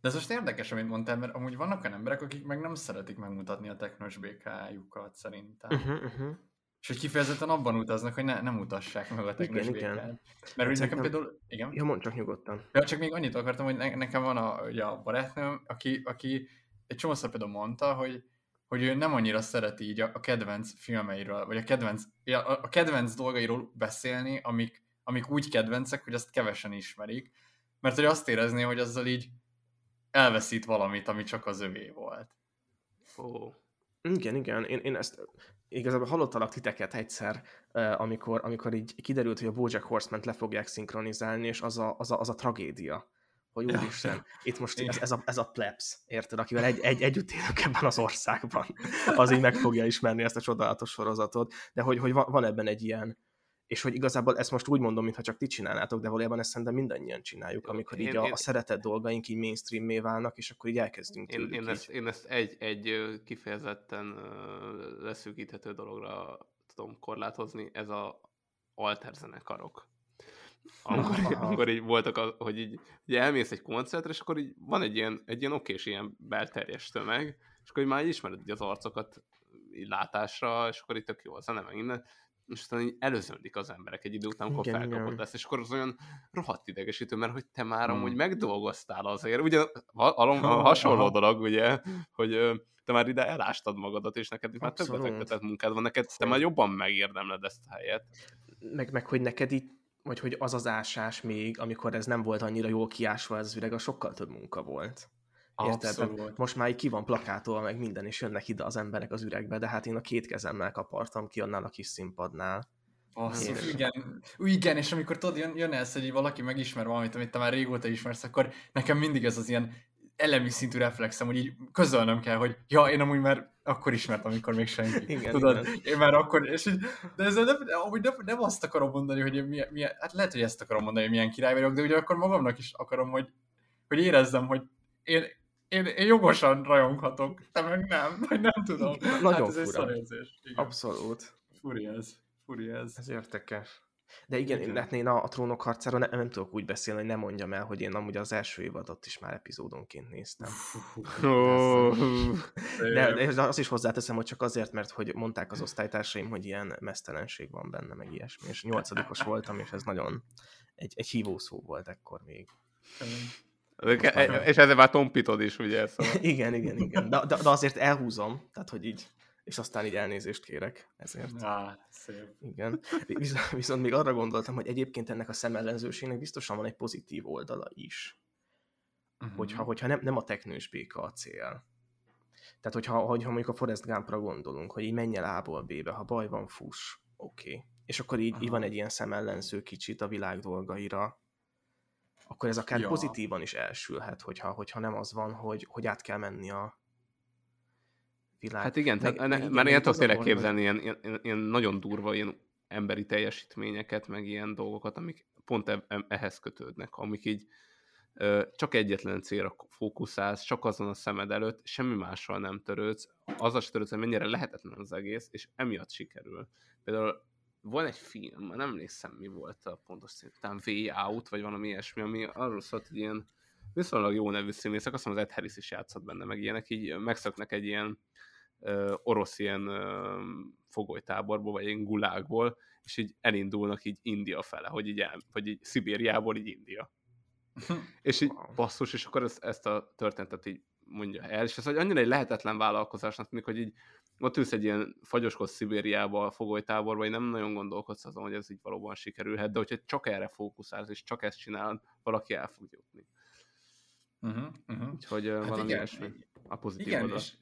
De ez most érdekes, amit mondtál, mert amúgy vannak olyan emberek, akik meg nem szeretik megmutatni a technós békájukat szerintem. Uh-huh, uh-huh. És hogy kifejezetten abban utaznak, hogy ne, nem mutassák meg a technós Igen, igen. Mert hogy nekem például, igen, Ja, mondd csak nyugodtan. ja, csak még annyit akartam, hogy ne, nekem van a, ugye a barátnőm, aki, aki egy csomószor például mondta, hogy, hogy ő nem annyira szereti így a, a kedvenc filmeiről, vagy a kedvenc, a, a kedvenc dolgairól beszélni, amik, amik úgy kedvencek, hogy azt kevesen ismerik, mert hogy azt érezné, hogy azzal így elveszít valamit, ami csak az övé volt. Ó. Igen, igen, én, én ezt igazából hallottalak titeket egyszer, amikor, amikor így kiderült, hogy a Bojack horseman le fogják szinkronizálni, és az a, az a, az a tragédia, hogy úristen, itt most ez, ez, a, ez a plebs, érted, akivel egy, egy, együtt élünk ebben az országban, az így meg fogja ismerni ezt a csodálatos sorozatot, de hogy, hogy van, ebben egy ilyen, és hogy igazából ezt most úgy mondom, mintha csak ti csinálnátok, de valójában ezt szerintem mindannyian csináljuk, amikor így Én- a, én- a szeretett dolgaink így mainstream válnak, és akkor így elkezdünk Én, én, így. ezt, én ezt egy, egy kifejezetten leszűkíthető dologra tudom korlátozni, ez a alter zenekarok. Amikor, Aha. amikor így voltak, a, hogy így ugye elmész egy koncertre, és akkor így van egy ilyen, egy ilyen okés ilyen belterjes tömeg, és akkor így már így ismered így az arcokat így látásra, és akkor itt tök jó a zene, meg innen, és aztán így előzöndik az emberek egy idő után, amikor igen. lesz, és akkor az olyan rohadt idegesítő, mert hogy te már Hmm. amúgy megdolgoztál azért, ugye alom- hasonló aha. dolog, ugye, hogy te már ide elástad magadat, és neked itt már több Abszolút. befektetett munkád van, neked te már jobban megérdemled ezt a helyet. meg, meg hogy neked így, vagy hogy az az ásás még, amikor ez nem volt annyira jól kiásva ez az üreg, az sokkal több munka volt. Érted? Most már így ki van plakátolva, meg minden, és jönnek ide az emberek az üregbe, de hát én a két kezemmel kapartam ki annál a kis színpadnál. Basszus, Igen. igen. Ú, igen, és amikor tudod, jön, jön ez, hogy valaki megismer valamit, amit te már régóta ismersz, akkor nekem mindig ez az ilyen elemi szintű reflexem, hogy így közölnöm kell, hogy ja, én amúgy már akkor ismertem, amikor még senki. Igen, Tudod, igen. én már akkor, és így, de ezzel nem, amúgy nem, nem, azt akarom mondani, hogy én milyen, milyen, hát lehet, hogy ezt akarom mondani, hogy milyen király vagyok, de ugye akkor magamnak is akarom, hogy, hogy érezzem, hogy én, én, én jogosan rajonghatok, te meg nem, vagy nem tudom. Nagyon hát ez egy fura. Igen. Abszolút. Furi ez. Furi ez. Ez érdekes. De igen, Igen. én, hát én a, a trónok harcáról nem, nem tudok úgy beszélni, hogy nem mondjam el, hogy én amúgy az első évadot is már epizódonként néztem. De, de azt is hozzáteszem, hogy csak azért, mert hogy mondták az osztálytársaim, hogy ilyen mesztelenség van benne, meg ilyesmi. És nyolcadikos voltam, és ez nagyon egy, egy hívó szó volt ekkor még. És ezzel már tompítod is, ugye? Szóval. Igen, igen, igen. De, de, de azért elhúzom, tehát hogy így, és aztán így elnézést kérek ezért. Á, szép. Igen. Viszont, viszont még arra gondoltam, hogy egyébként ennek a szemellenzőségnek biztosan van egy pozitív oldala is. Mhm. Hogyha, hogyha nem, nem a teknős béka a cél. Tehát, hogyha, hogyha mondjuk a Forrest Gumpra gondolunk, hogy így menj el A-ból B-be, ha baj van, fuss. Oké. Okay. És akkor így, így Aha. van egy ilyen szemellenző kicsit a világ dolgaira, akkor ez akár ja. pozitívan is elsülhet, hogyha, hogyha nem az van, hogy, hogy át kell menni a világ. Hát igen, Meg- tehát, meg igen, már ilyen tudok az tényleg képzelni ilyen, ilyen, ilyen nagyon durva, ilyen emberi teljesítményeket, meg ilyen dolgokat, amik pont e- e- ehhez kötődnek, amik így ö, csak egyetlen célra fókuszálsz, csak azon a szemed előtt, semmi mással nem törődsz, azzal se törődsz, hogy mennyire lehetetlen az egész, és emiatt sikerül. Például van egy film, nem emlékszem mi volt a pontos cím, talán Way Out, vagy valami ilyesmi, ami arról szólt, hogy ilyen viszonylag jó nevű színészek, azt hiszem az Ed Harris is játszott benne, meg ilyenek, így megszöknek egy ilyen orosz ilyen fogolytáborból, vagy ilyen gulágból, és így elindulnak így India fele, hogy így, el, vagy így Szibériából így India. és így basszus, és akkor ezt, ezt a történetet így mondja el, és ez annyira egy lehetetlen vállalkozásnak tűnik, hogy így ott ülsz egy ilyen fagyoskos Szibériába, a fogolytáborba, én nem nagyon gondolkodsz azon, hogy ez így valóban sikerülhet, de hogyha csak erre fókuszálsz, és csak ezt csinálod, valaki el fog jutni. Uh-huh, uh-huh. Úgyhogy hát valami igen, ilyesmi a pozitív igen, és,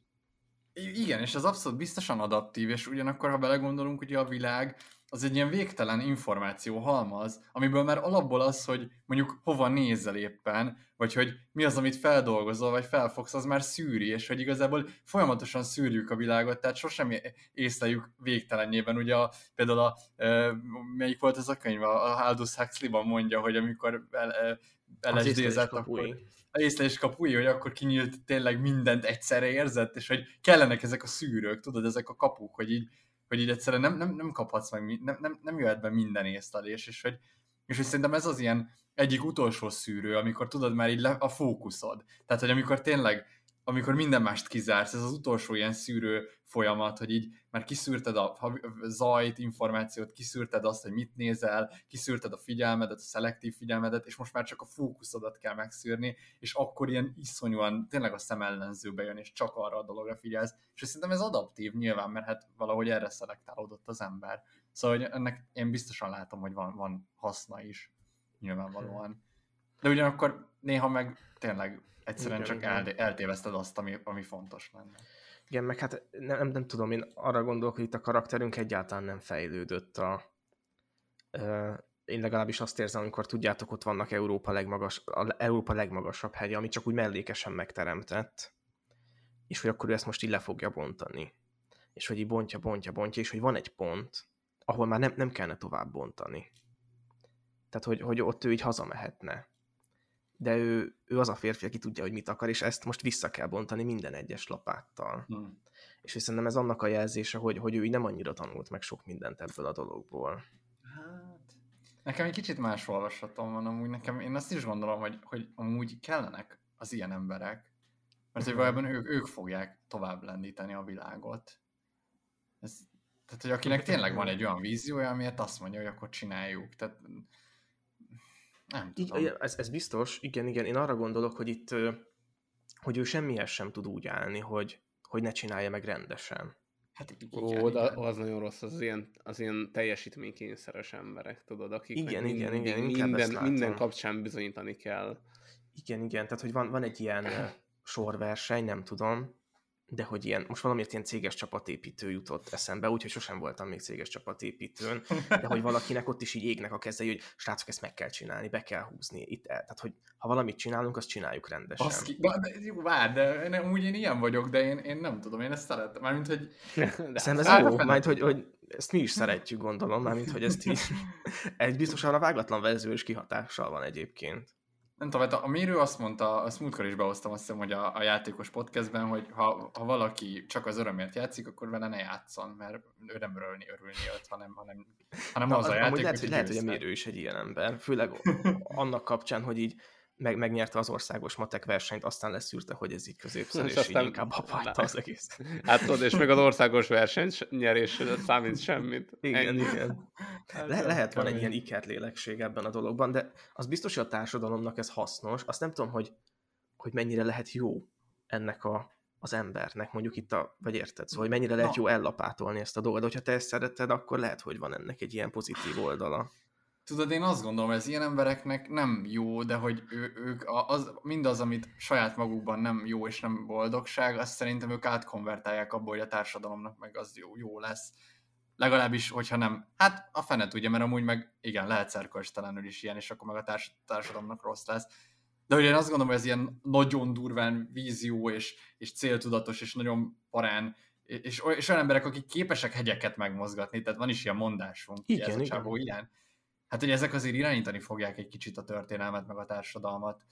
igen, és az abszolút biztosan adaptív, és ugyanakkor, ha belegondolunk, hogy a világ az egy ilyen végtelen információ halmaz, amiből már alapból az, hogy mondjuk hova nézel éppen, vagy hogy mi az, amit feldolgozol, vagy felfogsz, az már szűri, és hogy igazából folyamatosan szűrjük a világot, tehát sosem észleljük végtelenjében. Ugye a, például a, e, melyik volt ez a könyv, a Aldous Huxley-ban mondja, hogy amikor el, LSD-zett, akkor a észlelés kapuja, hogy akkor kinyílt tényleg mindent egyszerre érzett, és hogy kellenek ezek a szűrők, tudod, ezek a kapuk, hogy így hogy így egyszerűen nem, nem, nem kaphatsz meg, nem, nem, nem jöhet be minden észlelés, és hogy, és hogy szerintem ez az ilyen egyik utolsó szűrő, amikor tudod már így le, a fókuszod. Tehát, hogy amikor tényleg amikor minden mást kizársz, ez az utolsó ilyen szűrő folyamat, hogy így már kiszűrted a zajt, információt, kiszűrted azt, hogy mit nézel, kiszűrted a figyelmedet, a szelektív figyelmedet, és most már csak a fókuszodat kell megszűrni, és akkor ilyen iszonyúan tényleg a szemellenzőbe jön, és csak arra a dologra figyelsz. És szerintem ez adaptív nyilván, mert hát valahogy erre szelektálódott az ember. Szóval hogy ennek én biztosan látom, hogy van, van haszna is, nyilvánvalóan. De ugyanakkor néha meg tényleg Egyszerűen igen, csak igen. eltéveszted azt, ami, ami fontos lenne. Igen, meg hát nem, nem, nem tudom, én arra gondolok, hogy itt a karakterünk egyáltalán nem fejlődött a... Uh, én legalábbis azt érzem, amikor tudjátok, ott vannak Európa, legmagas, a Európa legmagasabb hegye, ami csak úgy mellékesen megteremtett, és hogy akkor ő ezt most így le fogja bontani. És hogy így bontja, bontja, bontja, és hogy van egy pont, ahol már nem, nem kellene tovább bontani. Tehát, hogy, hogy ott ő így hazamehetne de ő, ő az a férfi, aki tudja, hogy mit akar, és ezt most vissza kell bontani minden egyes lapáttal. Hmm. És szerintem ez annak a jelzése, hogy, hogy ő így nem annyira tanult meg sok mindent ebből a dologból. Hát, nekem egy kicsit más olvasatom van, amúgy nekem, én azt is gondolom, hogy, hogy amúgy kellenek az ilyen emberek, mert hogy valójában ők, ők fogják tovább lendíteni a világot. Ez, tehát, hogy akinek tényleg van egy olyan víziója, amiért azt mondja, hogy akkor csináljuk. Tehát nem tudom. Ez, ez biztos, igen, igen. Én arra gondolok, hogy itt, hogy ő semmihez sem tud úgy állni, hogy, hogy ne csinálja meg rendesen. Hát igen, Ó, igen. az nagyon rossz, az ilyen, az ilyen teljesítménykényszeres emberek, tudod, akik igen, igen, igen, minden, minden kapcsán bizonyítani kell. Igen, igen, tehát hogy van, van egy ilyen sorverseny, nem tudom, de hogy ilyen, most valamiért ilyen céges csapatépítő jutott eszembe, úgyhogy sosem voltam még céges csapatépítőn, de hogy valakinek ott is így égnek a kezei, hogy srácok, ezt meg kell csinálni, be kell húzni. Itt el. Tehát, hogy ha valamit csinálunk, azt csináljuk rendesen. Baszki, de, jó, vár, de én, úgy én ilyen vagyok, de én, én nem tudom, én ezt szeretem. Mármint, hogy... Szerintem ez jó, majd, hogy, hogy ezt mi is szeretjük, gondolom, mármint, hogy ezt így... egy biztos arra vágatlan vezős kihatással van egyébként nem tudom, hát a, mérő azt mondta, azt múltkor is behoztam azt hiszem, hogy a, a játékos podcastben, hogy ha, ha valaki csak az örömért játszik, akkor vele ne játszon, mert ő nem örülni, örülni jött, hanem, hanem, hanem Na, az, az a játék, lehet, hogy, lehet, hogy a mérő is egy ilyen ember, főleg annak kapcsán, hogy így meg, megnyerte az országos matek versenyt, aztán leszűrte, hogy ez így középszer, és, és aztán... így inkább apátta az egész. Hát tudod, és meg az országos verseny nyerés számít semmit. Igen, Ennyi. igen. Hát, Le- lehet van egy ilyen ikert lélekség ebben a dologban, de az biztos, hogy a társadalomnak ez hasznos. Azt nem tudom, hogy, hogy mennyire lehet jó ennek a, az embernek, mondjuk itt a, vagy érted, szóval, hogy mennyire lehet jó ellapátolni ezt a dolgot, de hogyha te ezt szereted, akkor lehet, hogy van ennek egy ilyen pozitív oldala. Tudod, én azt gondolom, hogy ez ilyen embereknek nem jó, de hogy ő, ők az, mindaz, amit saját magukban nem jó és nem boldogság, azt szerintem ők átkonvertálják abból, hogy a társadalomnak meg az jó, jó lesz. Legalábbis, hogyha nem, hát a fene tudja, mert amúgy meg igen, lehet szerkölcstelenül is ilyen, és akkor meg a társ, társadalomnak rossz lesz. De hogy én azt gondolom, hogy ez ilyen nagyon durván vízió és, és céltudatos, és nagyon parán, és, és olyan emberek, akik képesek hegyeket megmozgatni, tehát van is ilyen mondásunk, igen, ez a csávó ilyen hát hogy ezek azért irányítani fogják egy kicsit a történelmet, meg a társadalmat,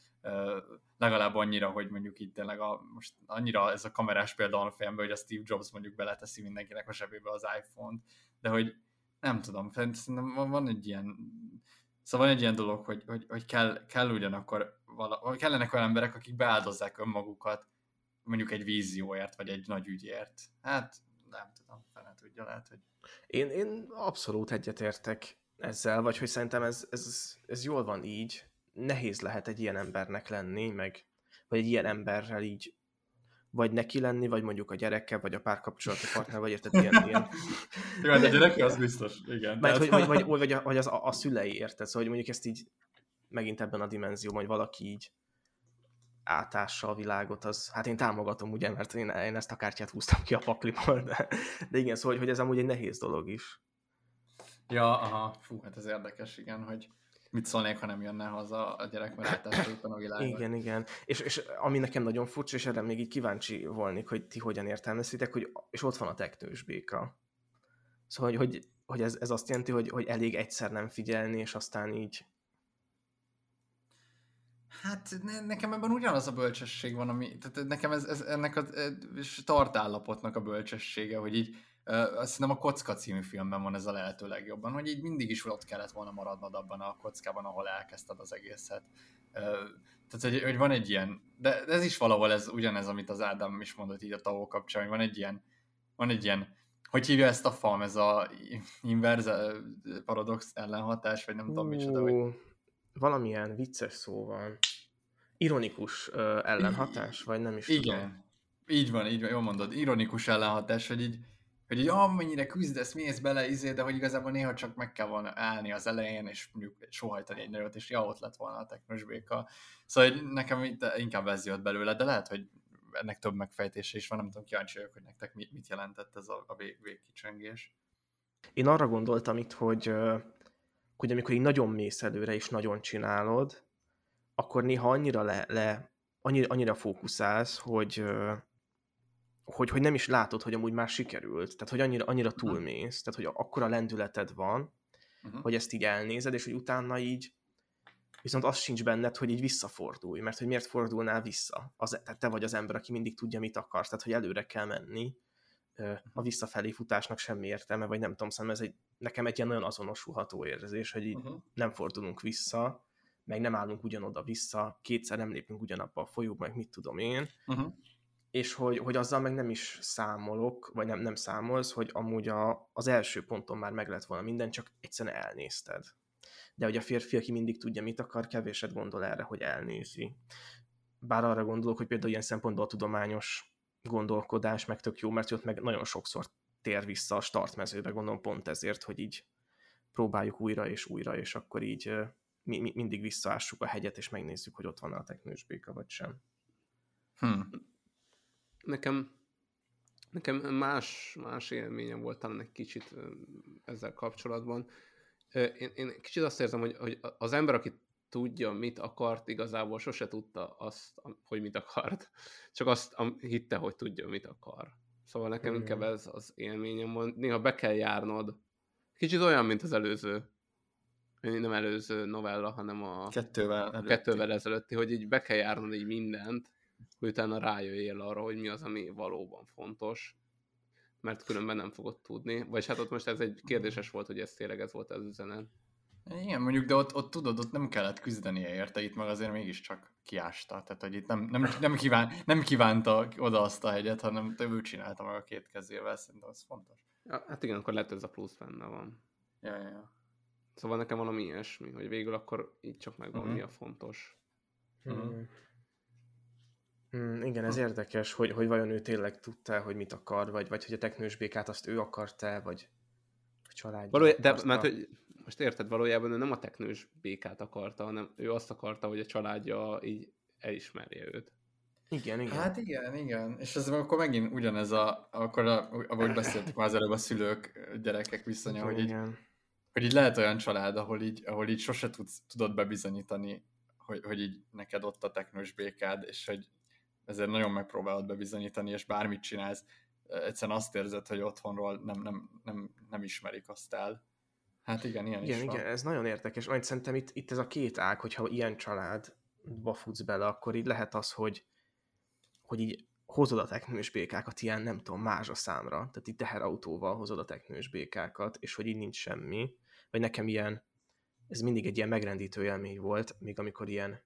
legalább annyira, hogy mondjuk itt tényleg a, most annyira ez a kamerás példa a fejemben, hogy a Steve Jobs mondjuk beleteszi mindenkinek a zsebébe az iPhone-t, de hogy nem tudom, szerintem van, egy ilyen, szóval van egy ilyen dolog, hogy, hogy, hogy kell, kell ugyanakkor, vala, kellenek olyan emberek, akik beáldozzák önmagukat mondjuk egy vízióért, vagy egy nagy ügyért. Hát nem tudom, fele tudja, lehet, hogy... Én, én abszolút egyetértek ezzel, vagy hogy szerintem ez, ez, ez jól van így. Nehéz lehet egy ilyen embernek lenni, meg vagy egy ilyen emberrel így vagy neki lenni, vagy mondjuk a gyerekkel, vagy a párkapcsolati partner, vagy érted, ilyen, ilyen... Jó, de a gyereke az biztos, igen. Mert, hogy, vagy, vagy, vagy, vagy az a, a szülei, érted? Szóval, hogy mondjuk ezt így megint ebben a dimenzióban, hogy valaki így átássa a világot, az, hát én támogatom, ugye, mert én, én ezt a kártyát húztam ki a pakliból, de, de igen, szóval, hogy ez amúgy egy nehéz dolog is. Ja, aha, fú, hát ez érdekes, igen, hogy mit szólnék, ha nem jönne haza a gyerek, mert átásra a világon. Igen, igen. És, és ami nekem nagyon furcsa, és erre még így kíváncsi volnék, hogy ti hogyan értelmezitek, hogy, és ott van a teknős béka. Szóval, hogy, hogy, hogy ez, ez azt jelenti, hogy, hogy elég egyszer nem figyelni, és aztán így Hát ne, nekem ebben ugyanaz a bölcsesség van, ami, tehát nekem ez, ez ennek a tartállapotnak a bölcsessége, hogy így azt hiszem a Kocka című filmben van ez a lehető legjobban, hogy így mindig is ott kellett volna maradnod abban a kockában, ahol elkezdted az egészet. Tehát, hogy, hogy van egy ilyen, de ez is valahol ez ugyanez, amit az Ádám is mondott így a tavó kapcsán, hogy van egy ilyen, van egy ilyen, hogy hívja ezt a fam, ez a inverse paradox ellenhatás, vagy nem tudom micsoda, hogy... Valamilyen vicces szó van. Ironikus ellenhatás, vagy nem is Igen. Tudom. Így van, így van, jól mondod. Ironikus ellenhatás, hogy így hogy így amennyire küzdesz, mész bele, izé, de hogy igazából néha csak meg kell volna állni az elején, és mondjuk sohajtani egy nagyot, és ja, ott lett volna a technos béka. Szóval hogy nekem inkább ez jött belőle, de lehet, hogy ennek több megfejtése is van, nem tudom, kíváncsi vagyok, hogy nektek mit, mit jelentett ez a, a vég, végkicsengés. Én arra gondoltam itt, hogy, hogy amikor így nagyon mész előre, és nagyon csinálod, akkor néha annyira le, le annyira, annyira fókuszálsz, hogy, hogy, hogy nem is látod, hogy amúgy már sikerült, tehát hogy annyira, annyira túlmész, tehát hogy akkora lendületed van, uh-huh. hogy ezt így elnézed, és hogy utána így viszont az sincs benned, hogy így visszafordulj, mert hogy miért fordulnál vissza? Az, tehát te vagy az ember, aki mindig tudja, mit akarsz, tehát hogy előre kell menni, a visszafelé futásnak semmi értelme, vagy nem tudom, szerintem ez egy, nekem egy ilyen nagyon azonosulható érzés, hogy így uh-huh. nem fordulunk vissza, meg nem állunk ugyanoda vissza, kétszer nem lépünk ugyanabba a folyóba, meg mit tudom én, uh-huh és hogy, hogy azzal meg nem is számolok, vagy nem, nem számolsz, hogy amúgy a, az első ponton már meg lett volna minden, csak egyszerűen elnézted. De hogy a férfi, aki mindig tudja, mit akar, kevéset gondol erre, hogy elnézi. Bár arra gondolok, hogy például ilyen szempontból a tudományos gondolkodás meg tök jó, mert ott meg nagyon sokszor tér vissza a startmezőbe, gondolom pont ezért, hogy így próbáljuk újra és újra, és akkor így mi, mi, mindig visszaássuk a hegyet, és megnézzük, hogy ott van a teknős béka, vagy sem. Hmm nekem, nekem más, más élményem volt talán egy kicsit ezzel kapcsolatban. Én, én kicsit azt érzem, hogy, hogy az ember, aki tudja, mit akart, igazából sose tudta azt, hogy mit akart. Csak azt hitte, hogy tudja, mit akar. Szóval nekem inkább ez az élményem van. Néha be kell járnod. Kicsit olyan, mint az előző nem előző novella, hanem a kettővel, előtti. kettővel ezelőtti, hogy így be kell járnod így mindent, hogy utána rájöjjél arra, hogy mi az, ami valóban fontos, mert különben nem fogod tudni. Vagy hát ott most ez egy kérdéses volt, hogy ez tényleg ez volt az üzenet. Igen, mondjuk, de ott, ott tudod, ott nem kellett küzdenie érte, itt meg azért mégiscsak kiásta. Tehát, hogy itt nem, nem, nem, kíván, nem kívánta oda azt a hegyet, hanem ő csinálta meg a két kezével, szerintem az fontos. Ja, hát igen, akkor lehet ez a plusz benne van. Ja, ja, ja. Szóval nekem valami ilyesmi, hogy végül akkor így csak megvan, uh-huh. mi a fontos. Uh-huh. Mm, igen, ez érdekes, hogy, hogy vajon ő tényleg tudta, hogy mit akar, vagy, vagy hogy a teknős békát azt ő akarta, vagy a családja Valójá, De mert hogy most érted, valójában ő nem a teknős békát akarta, hanem ő azt akarta, hogy a családja így elismerje őt. Igen, igen. Hát igen, igen. És ez akkor megint ugyanez a, akkor a, ahogy beszéltük már az előbb a szülők, gyerekek viszonya, hogy így, hogy így lehet olyan család, ahol így, ahol így sose tudsz, tudod bebizonyítani, hogy, hogy így neked ott a teknős békád, és hogy ezért nagyon megpróbálod bebizonyítani, és bármit csinálsz, egyszerűen azt érzed, hogy otthonról nem, nem, nem, nem ismerik azt el. Hát igen, ilyen igen, is igen, van. ez nagyon érdekes. Majd szerintem itt, itt ez a két ág, hogyha ilyen családba futsz bele, akkor így lehet az, hogy, hogy így hozod a teknős békákat ilyen, nem tudom, mázsa számra, tehát így teherautóval hozod a teknős békákat, és hogy így nincs semmi, vagy nekem ilyen, ez mindig egy ilyen megrendítő élmény volt, még amikor ilyen,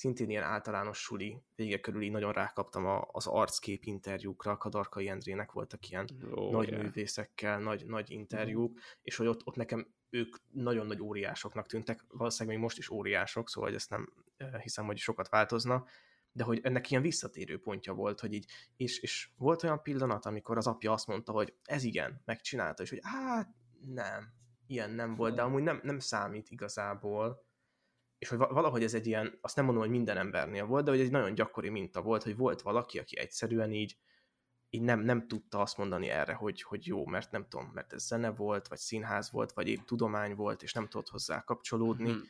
szintén ilyen általános suli vége körül így nagyon rákaptam a, az arckép interjúkra, Kadarkai Endrének voltak ilyen oh, nagy yeah. művészekkel, nagy, nagy interjúk, mm. és hogy ott, ott nekem ők nagyon nagy óriásoknak tűntek, valószínűleg még most is óriások, szóval ezt nem hiszem, hogy sokat változna, de hogy ennek ilyen visszatérő pontja volt, hogy így, és, és volt olyan pillanat, amikor az apja azt mondta, hogy ez igen, megcsinálta, és hogy hát nem, ilyen nem volt, de amúgy nem, nem számít igazából, és hogy valahogy ez egy ilyen, azt nem mondom, hogy minden embernél volt, de hogy egy nagyon gyakori minta volt, hogy volt valaki, aki egyszerűen így, így nem, nem tudta azt mondani erre, hogy, hogy jó, mert nem tudom, mert ez zene volt, vagy színház volt, vagy épp tudomány volt, és nem tudott hozzá kapcsolódni, hmm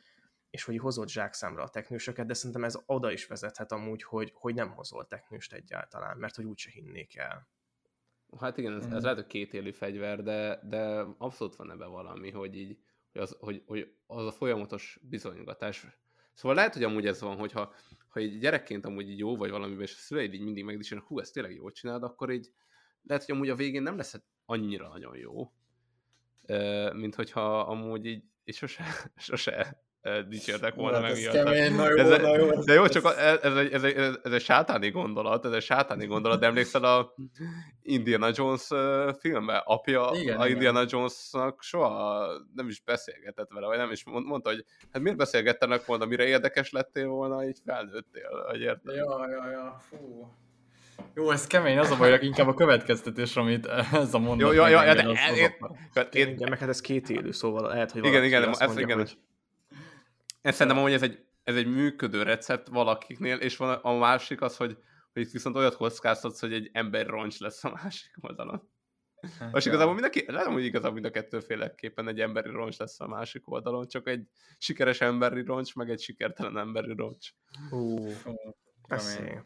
és hogy hozott zsákszámra a teknősöket, de szerintem ez oda is vezethet amúgy, hogy, hogy nem hozol teknőst egyáltalán, mert hogy úgyse hinnék el. Hát igen, ez, ez mm. lehet, hogy kétélű fegyver, de, de abszolút van ebbe valami, hogy így, hogy az, hogy, hogy az a folyamatos bizonygatás. Szóval lehet, hogy amúgy ez van, hogyha ha egy gyerekként amúgy jó vagy valamiben, és a szüleid így mindig megdicsérnek, hú, ezt tényleg jól csinálod, akkor így lehet, hogy amúgy a végén nem lesz annyira nagyon jó, mint hogyha amúgy így, így sose, sose dicsértek volna meg miatt. Kemény, na jó, ez, na jó. De jó, csak ez, ez, egy, ez, egy, ez egy sátáni gondolat, ez egy sátáni gondolat, de emlékszel a Indiana Jones filmbe? Apja igen, a Indiana. Jonesnak soha nem is beszélgetett vele, vagy nem is mondta, hogy hát miért beszélgettenek volna, mire érdekes lettél volna, így felnőttél, vagy érted? Ja, ja, ja, fú. Jó, ez kemény, az a baj, inkább a következtetés, amit ez a mondat. Jó, jó, jó, de, én, én, én, én, meg hát ez két élő, szóval lehet, hogy igen, igen, ez, mondja, igen. Hogy én szerintem hogy ez egy, ez egy működő recept valakiknél, és van a másik az, hogy, hogy viszont olyat kockáztatsz, hogy egy ember roncs lesz a másik oldalon. Hát, Most igazából mindenki, nem, hogy igazából mind a kettőféleképpen egy emberi roncs lesz a másik oldalon, csak egy sikeres emberi roncs, meg egy sikertelen emberi roncs. Ú, ez szép.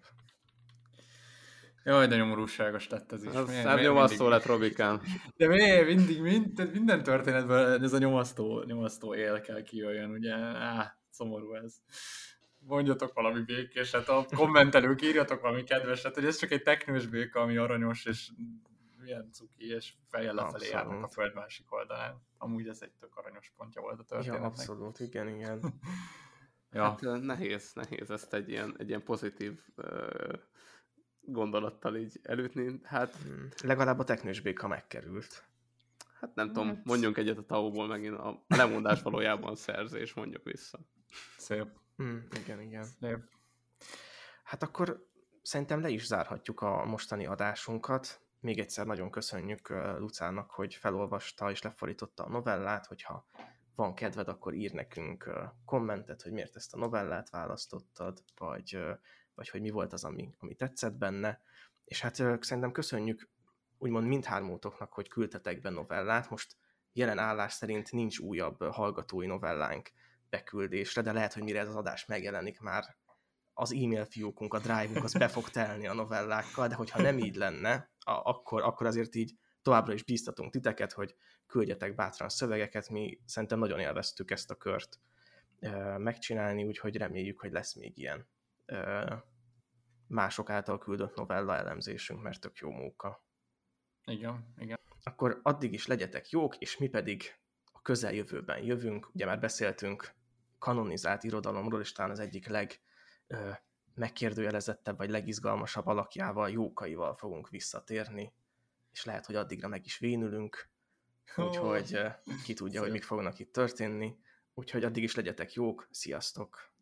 Jaj, de nyomorúságos lett ez is. Az nem nyomasztó lett, Robikám. De miért mindig, mind, minden történetben ez a nyomasztó, nyomasztó él kell kijöjjön, ugye? Á, szomorú ez. Mondjatok valami békéset, a kommentelők írjatok valami kedveset, hogy ez csak egy teknős béka, ami aranyos, és milyen cuki, és fejjel lefelé járnak a föld másik oldalán. Amúgy ez egy tök aranyos pontja volt a történetnek. Ja, abszolút, igen, igen. ja. Hát nehéz, nehéz ezt egy ilyen, egy ilyen pozitív uh, gondolattal így elütni, hát... Hmm. Legalább a teknős béka megkerült. Hát nem hát... tudom, mondjunk egyet a tau megint a lemondás valójában szerzés, mondjuk vissza. Szép. Hmm, igen, igen. Szép. Hát akkor szerintem le is zárhatjuk a mostani adásunkat. Még egyszer nagyon köszönjük Lucának, hogy felolvasta és lefordította a novellát, hogyha van kedved, akkor ír nekünk kommentet, hogy miért ezt a novellát választottad, vagy vagy hogy mi volt az, ami, ami tetszett benne, és hát szerintem köszönjük úgymond mindhármótoknak, hogy küldtetek be novellát, most jelen állás szerint nincs újabb hallgatói novellánk beküldésre, de lehet, hogy mire ez az adás megjelenik már az e-mail fiókunk, a drive-unk az be fog telni a novellákkal, de hogyha nem így lenne, akkor, akkor azért így továbbra is bíztatunk titeket, hogy küldjetek bátran szövegeket, mi szerintem nagyon élveztük ezt a kört megcsinálni, úgyhogy reméljük, hogy lesz még ilyen mások által küldött novella elemzésünk, mert tök jó móka. Igen, igen. Akkor addig is legyetek jók, és mi pedig a közeljövőben jövünk. Ugye már beszéltünk kanonizált irodalomról, és talán az egyik leg ö, megkérdőjelezettebb, vagy legizgalmasabb alakjával, jókaival fogunk visszatérni, és lehet, hogy addigra meg is vénülünk, úgyhogy ki tudja, hogy mik fognak itt történni. Úgyhogy addig is legyetek jók, sziasztok!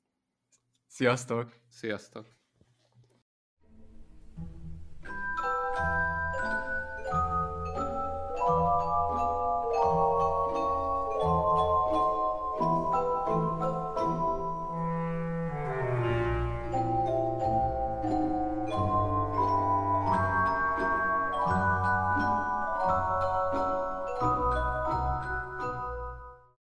Sziasztok! Sziasztok!